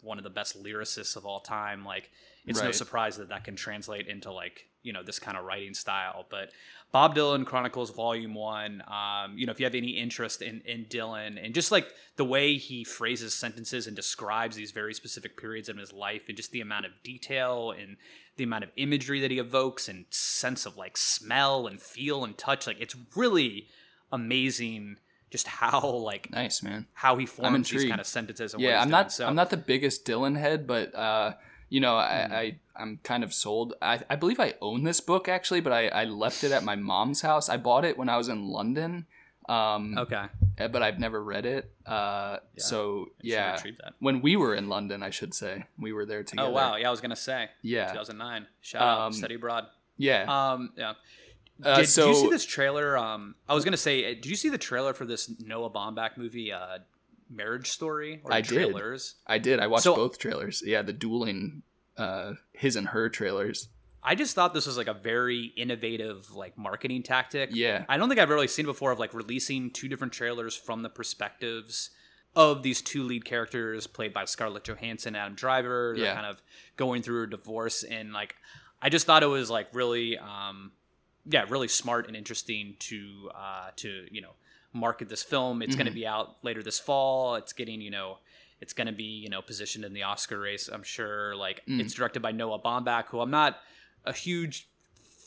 A: one of the best lyricists of all time like it's no surprise that that can translate into like you know this kind of writing style but bob dylan chronicles volume one um, you know if you have any interest in, in dylan and just like the way he phrases sentences and describes these very specific periods in his life and just the amount of detail and the amount of imagery that he evokes and sense of like smell and feel and touch like it's really amazing just how like
B: Nice man.
A: how he forms these kind of sentences and what
B: Yeah, I'm not.
A: So-
B: I'm not the biggest Dylan head, but uh, you know,
A: Hmm.
B: I, I I'm kind of sold. I, I believe I own this book actually, but I, I left it at my mom's house. I bought it when I was in London. Um,
A: okay
B: eh, but I've never read it. Uh, so yeah,
A: that.
B: when we were in London, I should say we were there together.
A: oh wow yeah i was gonna say
B: Yeah.
A: 2009 shout out
B: Um,
A: study abroad
B: Yeah.
A: um yeah
B: Uh,
A: did, did you see this trailer um i was gonna say uh, did you see the trailer for this noah baumbach movie uh marriage story or
B: I
A: the
B: did. I did. I watched
A: So-
B: both trailers. Yeah, the dueling, uh, his and her trailers.
A: I just thought this was like a very innovative like marketing tactic.
B: Yeah.
A: I don't think I've really seen before of like releasing two different trailers from the perspectives of these two lead characters played by Scarlett Johansson, and Adam Driver. They're
B: Yeah.
A: kind of going through a divorce and like I just thought it was like really um yeah, really smart and interesting to uh to, you know, market this film. It's
B: Mm-hmm.
A: going to be out later this fall. It's getting, you know, it's going to be, you know, positioned in the Oscar race, I'm sure. Like
B: Mm.
A: it's directed by Noah Baumbach, who I'm not a huge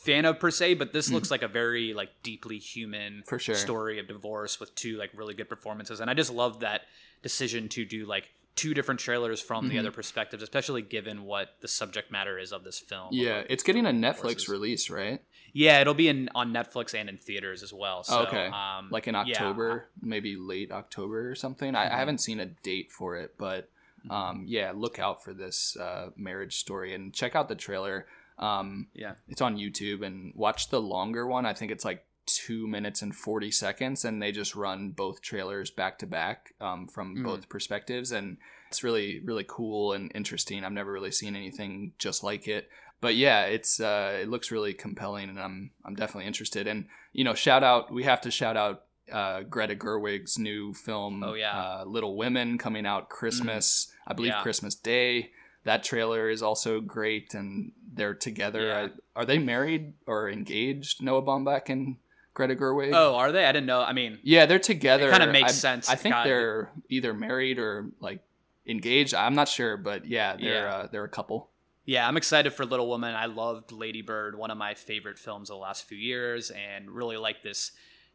A: fan of per se, but this looks like a very like deeply human
B: Mm. For sure.
A: story of divorce with two like really good performances. And I just love that decision to do like two different trailers from
B: Mm-hmm.
A: the other perspectives, especially given what the subject matter is of this film.
B: Yeah, it's getting a Netflix release, right?
A: Yeah, it'll be in on Netflix and in theaters as well. So,
B: okay.
A: um,
B: like in
A: yeah,
B: October, maybe late October or something. I, I haven't seen a date for it, but um, yeah, look out for this uh, marriage story and check out the trailer. Um,
A: yeah.
B: it's on YouTube and watch the longer one. I think it's like two minutes and 40 seconds, and they just run both trailers back to back um, from
A: Mm.
B: both perspectives. And it's really, really cool and interesting. I've never really seen anything just like it. but yeah, it's uh, it looks really compelling, and I'm I'm definitely interested. And you know, shout out we have to shout out uh, Greta Gerwig's new film,
A: Oh, yeah.
B: uh, Little Women, coming out Christmas, I believe
A: Yeah.
B: Christmas Day. That trailer is also great, and they're together.
A: Yeah.
B: I- are they married or engaged? Noah Baumbach and Greta Gerwig.
A: Oh, are they? I didn't know. I mean,
B: Yeah, they're together.
A: kinda makes
B: I-
A: sense.
B: I think
A: God.
B: they're either married or like engaged. I'm not sure, but yeah, they're
A: Yeah.
B: Uh, they're a couple.
A: Yeah, I'm excited for Little Woman. I loved Lady Bird, one of my favorite films of the last few years, and really like this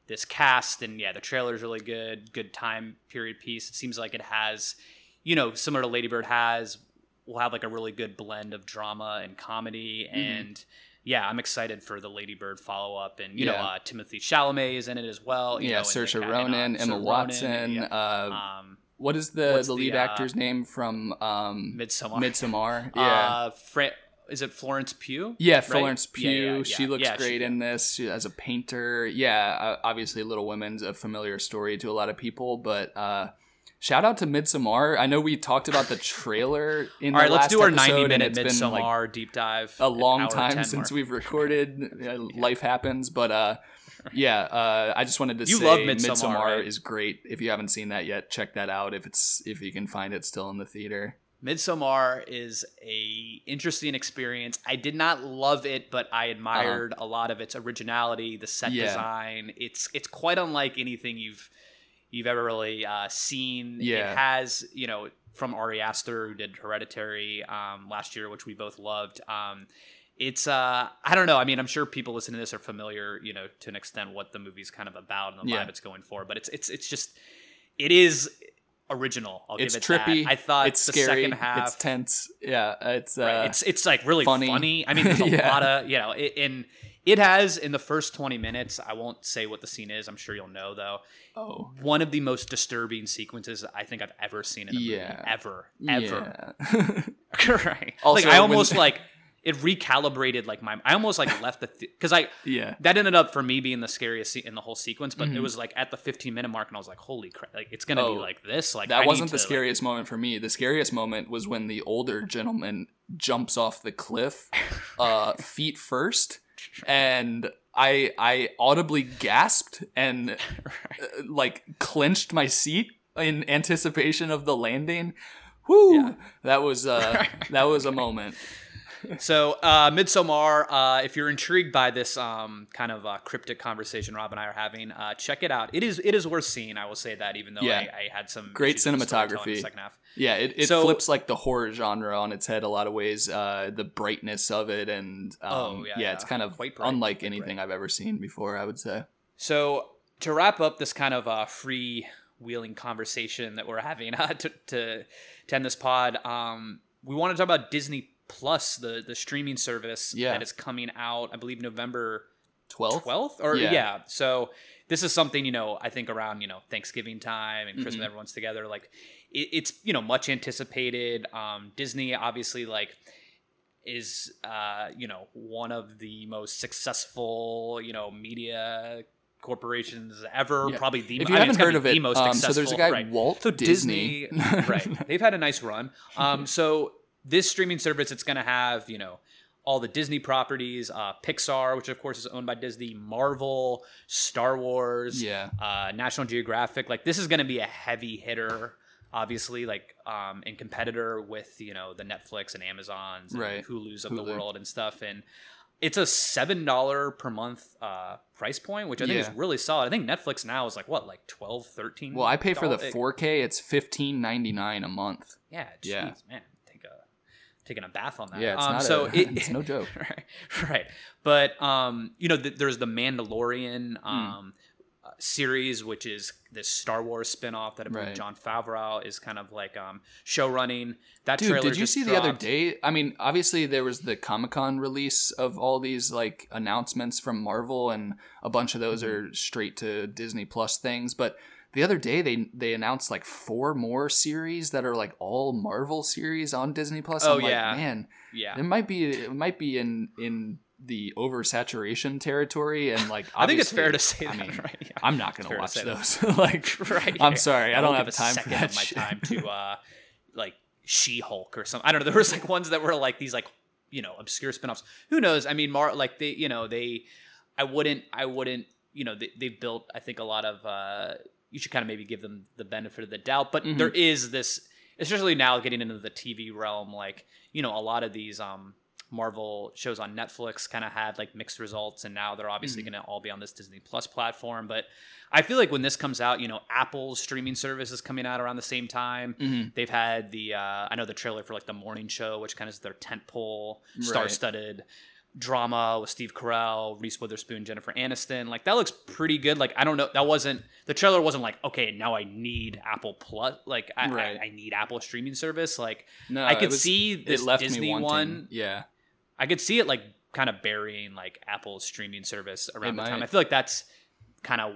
A: this cast. And yeah, the trailer's really good. Good time period piece. It seems like it has, you know, similar to Lady Bird has, will have like a really good blend of drama and comedy.
B: Mm-hmm.
A: And yeah, I'm excited for the Lady Bird follow up. And you know, uh, Timothy Chalamet is in it as well. You
B: yeah,
A: know,
B: Saoirse Ronan,
A: and,
B: Emma
A: Saoirse
B: Watson.
A: Ronan, yeah.
B: Uh,
A: um,
B: what is the the lead
A: the, uh,
B: actor's name from um,
A: Midsommar.
B: Midsommar? Yeah.
A: Uh, Fra- is it Florence Pugh?
B: yeah,
A: right?
B: Florence Pugh.
A: Yeah, yeah,
B: She looks
A: Yeah,
B: great
A: she-
B: in this she, as a painter. Yeah, uh, obviously, Little Women's a familiar story to a lot of people, but uh, shout out to Midsommar. I know we talked about the trailer in
A: All
B: the
A: right, let's do our
B: episode,
A: 90
B: and
A: minute
B: it's like,
A: deep dive.
B: a long time since
A: more.
B: we've recorded. Uh, Life happens, but uh, yeah, uh, I just wanted to
A: You
B: say
A: love Midsommar, right?
B: is great. If you haven't seen that yet, check that out. If it's if you can find it still in the theater.
A: Midsommar is a interesting experience. I did not love it, but I admired a lot of its originality, the set
B: Uh-huh. Yeah.
A: design. It's it's quite unlike anything you've you've ever really uh, seen.
B: Yeah.
A: It has, you know, from Ari Aster who did Hereditary um, last year, which we both loved. Um, it's uh I don't know. I mean, I'm sure people listening to this are familiar, you know, to an extent what the movie's kind of about and the
B: Yeah.
A: vibe it's going for. But it's it's it's just it is original. I'll
B: It's
A: give it
B: trippy.
A: that. I thought
B: it's
A: the
B: scary.
A: second half
B: It's tense. Yeah, it's uh,
A: Right. it's it's like really
B: funny.
A: funny. I mean, there's a
B: Yeah.
A: lot of you know, it, and it has in the first 20 minutes. I won't say what the scene is. I'm sure you'll know though.
B: oh
A: One of the most disturbing sequences I think I've ever seen in a
B: Yeah.
A: movie, ever, ever.
B: yeah.
A: right.
B: Also,
A: like I
B: when-
A: almost like it recalibrated like my. I almost like left the because I
B: Yeah.
A: that ended up for me being the scariest se- in the whole sequence. But
B: Mm-hmm.
A: it was like at the 15 minute mark, and I was like, holy crap! Like it's gonna be
B: Oh,
A: like this. Like
B: that
A: need
B: wasn't the
A: to, like-
B: scariest moment for me. The scariest moment was when the older gentleman jumps off the cliff, uh, feet first, and I I audibly gasped and uh, like clenched my seat in anticipation of the landing. Whoo! That was uh, that was a moment.
A: So, uh, Midsommar, uh, if you're intrigued by this um, kind of uh, cryptic conversation Rob and I are having, uh, check it out. It is it is worth seeing. I will say that, even though
B: Yeah.
A: I, I had some
B: Great
A: issues with the storytelling in the
B: cinematography.
A: second half.
B: Yeah, it, it
A: So-
B: flips like the horror genre on its head a lot of ways. Uh, the brightness of it, and um,
A: Oh, yeah,
B: yeah, it's kind of
A: bright,
B: unlike anything I've ever seen before. I would say.
A: So, to wrap up this kind of uh, free wheeling conversation that we're having uh, to, to to end this pod, um, we want to talk about Disney Plus, the the streaming service
B: Yeah.
A: that is coming out. I believe November
B: Twelve.
A: 12th or
B: Yeah.
A: yeah. so this is something you know i think around you know thanksgiving time and
B: Mm-hmm.
A: christmas everyone's together like it, it's you know much anticipated um disney obviously like is uh you know one of the most successful you know media corporations ever
B: Yeah.
A: probably the most.
B: If
A: I
B: you
A: mean,
B: haven't heard of
A: the
B: it,
A: most
B: um, so there's a guy,
A: right.
B: Walt
A: so
B: Disney.
A: right they've had a nice run um so this streaming service it's going to have you know all the Disney properties, uh, Pixar, which of course is owned by Disney, Marvel, Star Wars,
B: Yeah.
A: uh, National Geographic. Like this is going to be a heavy hitter, obviously, like um, and competitor with you know the Netflix and Amazons, and
B: Right.
A: Hulu's of the world and stuff. And it's a seven dollar per month uh, price point, which I think
B: Yeah.
A: is really solid. I think Netflix now is like what, like 12 13
B: Well, I pay for the 4K. It's fifteen ninety nine a month.
A: Yeah, geez,
B: Yeah.
A: man, taking a bath on that.
B: Yeah, it's
A: um,
B: not
A: so
B: a-
A: it,
B: it's no joke.
A: right, right. But um, you know, th- there's the Mandalorian
B: Hmm.
A: um uh, series, which is this Star Wars spinoff that I believe
B: Right.
A: Jon Favreau is kind of like um show running. That
B: Dude,
A: trailer
B: did you see the other day? I mean, obviously there was the Comic Con release of all these like announcements from Marvel, and a bunch of those
A: Mm-hmm.
B: are straight to Disney Plus things. But the other day they they announced like four more series that are like all Marvel series on Disney Plus.
A: Oh,
B: I'm like,
A: yeah.
B: man,
A: Yeah,
B: it might be it might be in in the oversaturation territory, and like
A: I think it's fair to say
B: I
A: that.
B: mean,
A: right? Yeah.
B: I'm not gonna
A: fair to
B: watch those. like,
A: right.
B: I'm sorry, I,
A: I
B: don't have time for
A: second
B: that.
A: of my time to uh like She Hulk or something. I don't know. There was like ones that were like these like you know obscure spin-offs. Who knows? I mean, Mar like they you know they I wouldn't I wouldn't you know they, they've built I think a lot of uh, you should kind of maybe give them the benefit of the doubt, but there is this especially now getting into the TV realm like you know a lot of these um Marvel shows on Netflix kind of had like mixed results, and now they're obviously going to all be on this Disney Plus platform. But I feel like when this comes out, you know, Apple's streaming service is coming out around the same time. They've had the uh, I know the trailer for like the morning show, which kind of is their tentpole, star-studded drama with Steve Carell, Reese Witherspoon, Jennifer Aniston. Like that looks pretty good. Like I don't know, that wasn't the trailer wasn't like okay now I need Apple Plus. Like I,
B: Right.
A: I, I need Apple streaming service. Like
B: No,
A: I
B: it
A: could
B: was-
A: see this
B: it left
A: Disney
B: me
A: one.
B: Yeah.
A: I could see it like kind of burying like Apple's streaming service around the
B: might.
A: time. I feel like that's kind of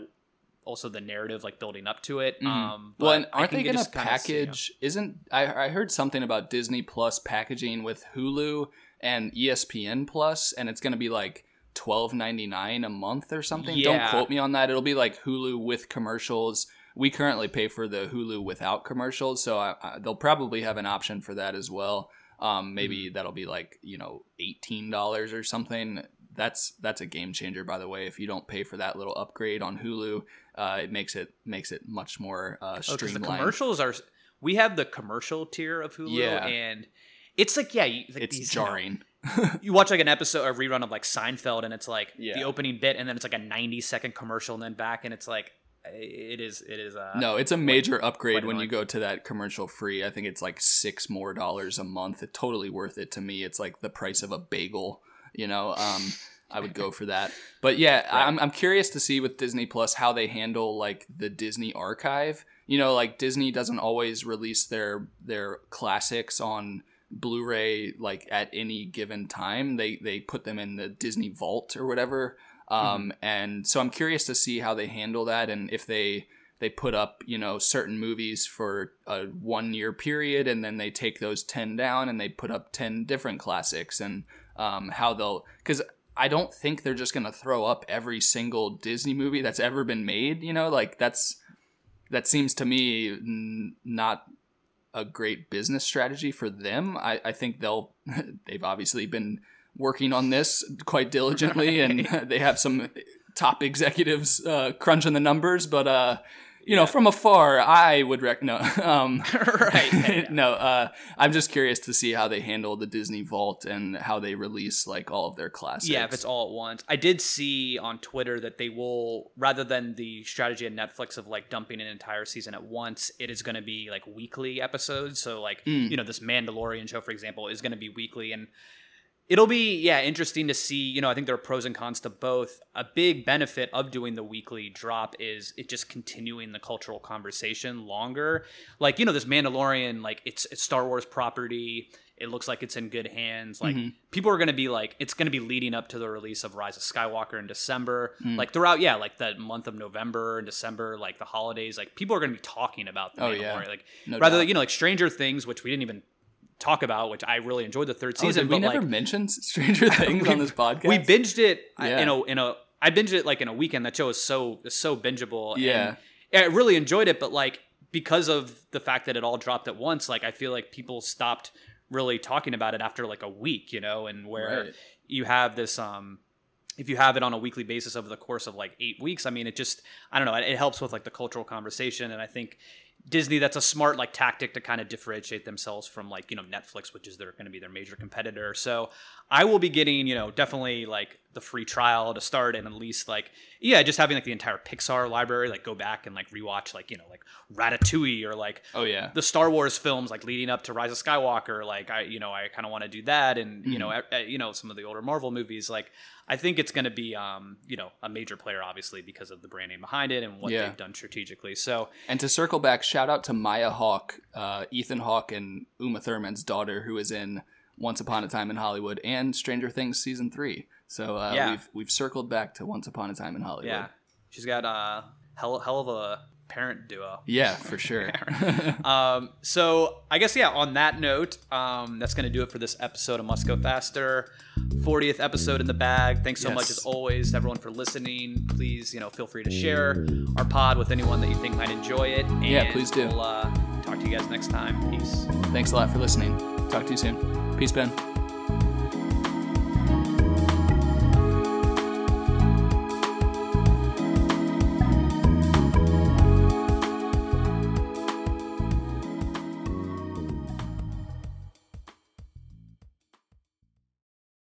A: also the narrative like building up to it. Um, but
B: Well, and aren't they going to
A: just kinda see, yeah.
B: package? Isn't I, I heard something about Disney Plus packaging with Hulu and ESPN Plus, and it's going to be like twelve ninety nine a month or something. Don't quote me on that. It'll be like Hulu with commercials. We currently pay for the Hulu without commercials, so I, I, they'll probably have an option for that as well. Um, maybe
A: Mm-hmm.
B: that'll be like you know eighteen dollars or something. That's that's a game changer, by the way. If you don't pay for that little upgrade on Hulu, uh, it makes it makes it much more uh,
A: Oh, 'cause the commercials are. We have the commercial tier of Hulu,
B: Yeah.
A: and it's like yeah, you, like
B: it's
A: these, you know,
B: jarring.
A: you watch like an episode or rerun of like Seinfeld and it's like
B: Yeah.
A: the opening bit and then it's like a 90 second commercial and then back and it's like it is it is uh
B: no, it's a major upgrade
A: quite
B: when you go to that commercial free. I think it's like six more dollars a month. It's totally worth it to me. It's like the price of a bagel. You know, um, I would go for that. But yeah, I'm I'm curious to see with Disney Plus how they handle like the Disney archive. You know, like Disney doesn't always release their their classics on Blu-ray like at any given time. They they put them in the Disney Vault or whatever. Um, and so I'm curious to see how they handle that and if they they put up you know certain movies for a one year period and then they take those 10 down and they put up 10 different classics and um, how they'll because i don't think they're just to throw up every single disney movie that's ever been made you know like that's that seems to me n- not a great business strategy for them. I, I think they'll they've obviously been working on this quite diligently and they have some top executives uh, crunching the numbers but uh you know from afar i would rec no um
A: right yeah,
B: no uh i'm just curious to see how they handle the disney vault and how they release like all of their classics
A: Yeah, if it's all at once. I did see on Twitter that they will, rather than the strategy of Netflix of like dumping an entire season at once, it is going to be like weekly episodes. So, like,
B: Hmm.
A: you know, this Mandalorian show, for example, is going to be weekly. And it'll be, yeah, interesting to see. You know, I think there are pros and cons to both. A big benefit of doing the weekly drop is it just continuing the cultural conversation longer. Like, you know, this Mandalorian, like, it's, it's Star Wars property. It looks like it's in good hands. Like mm-hmm. people are going to be like, it's going to be leading up to the release of Rise of Skywalker in December. Mm. Like throughout, yeah, like the month of November and December, like the holidays, like people are going to be talking about the
B: Oh,
A: Mandalorian.
B: yeah.
A: Like
B: No
A: rather,
B: doubt.
A: you know, like Stranger Things, which we didn't even talk about, which I really enjoyed the third
B: Oh,
A: season.
B: did we never
A: like,
B: mention stranger things on this podcast
A: we binged it
B: Yeah.
A: in a in a I binged it like in a weekend. That show is so is so bingeable.
B: Yeah.
A: and I really enjoyed it, but like because of the fact that it all dropped at once, like I feel like people stopped really talking about it after like a week, you know, and where
B: Right.
A: you have this um if you have it on a weekly basis over the course of like eight weeks, I mean, it just, I don't know, it helps with like the cultural conversation. And I think Disney, that's a smart like tactic to kind of differentiate themselves from like, you know, Netflix, which is going to be their major competitor. So I will be getting, you know, definitely like the free trial to start and at least like, yeah, just having like the entire Pixar library, like go back and like rewatch like, you know, like Ratatouille or like,
B: oh yeah
A: the Star Wars films, like leading up to Rise of Skywalker, like I, you know, I kind of want to do that, and you know,
B: Mm-hmm.
A: uh, you know, some of the older Marvel movies, like I think it's going to be, um, you know, a major player, obviously, because of the brand name behind it and what
B: Yeah.
A: they've done strategically. So
B: And to circle back, shout out to Maya Hawke, uh, Ethan Hawke, and Uma Thurman's daughter, who is in Once Upon a Time in Hollywood and Stranger Things season three. So uh,
A: Yeah.
B: we've we've circled back to Once Upon a Time in Hollywood.
A: yeah, she's got a hell, hell of a parent duo.
B: Yeah, for sure.
A: Um, so I guess yeah. On that note, um, that's going to do it for this episode of Must Go Faster. 40th episode in the bag. Thanks so much as always everyone for listening. Please, you know, feel free to share our pod with anyone that you think might enjoy it. And
B: Yeah, please do.
A: We'll uh, talk to you guys next time. Peace.
B: Thanks a lot for listening. Talk to you soon. Peace, Ben.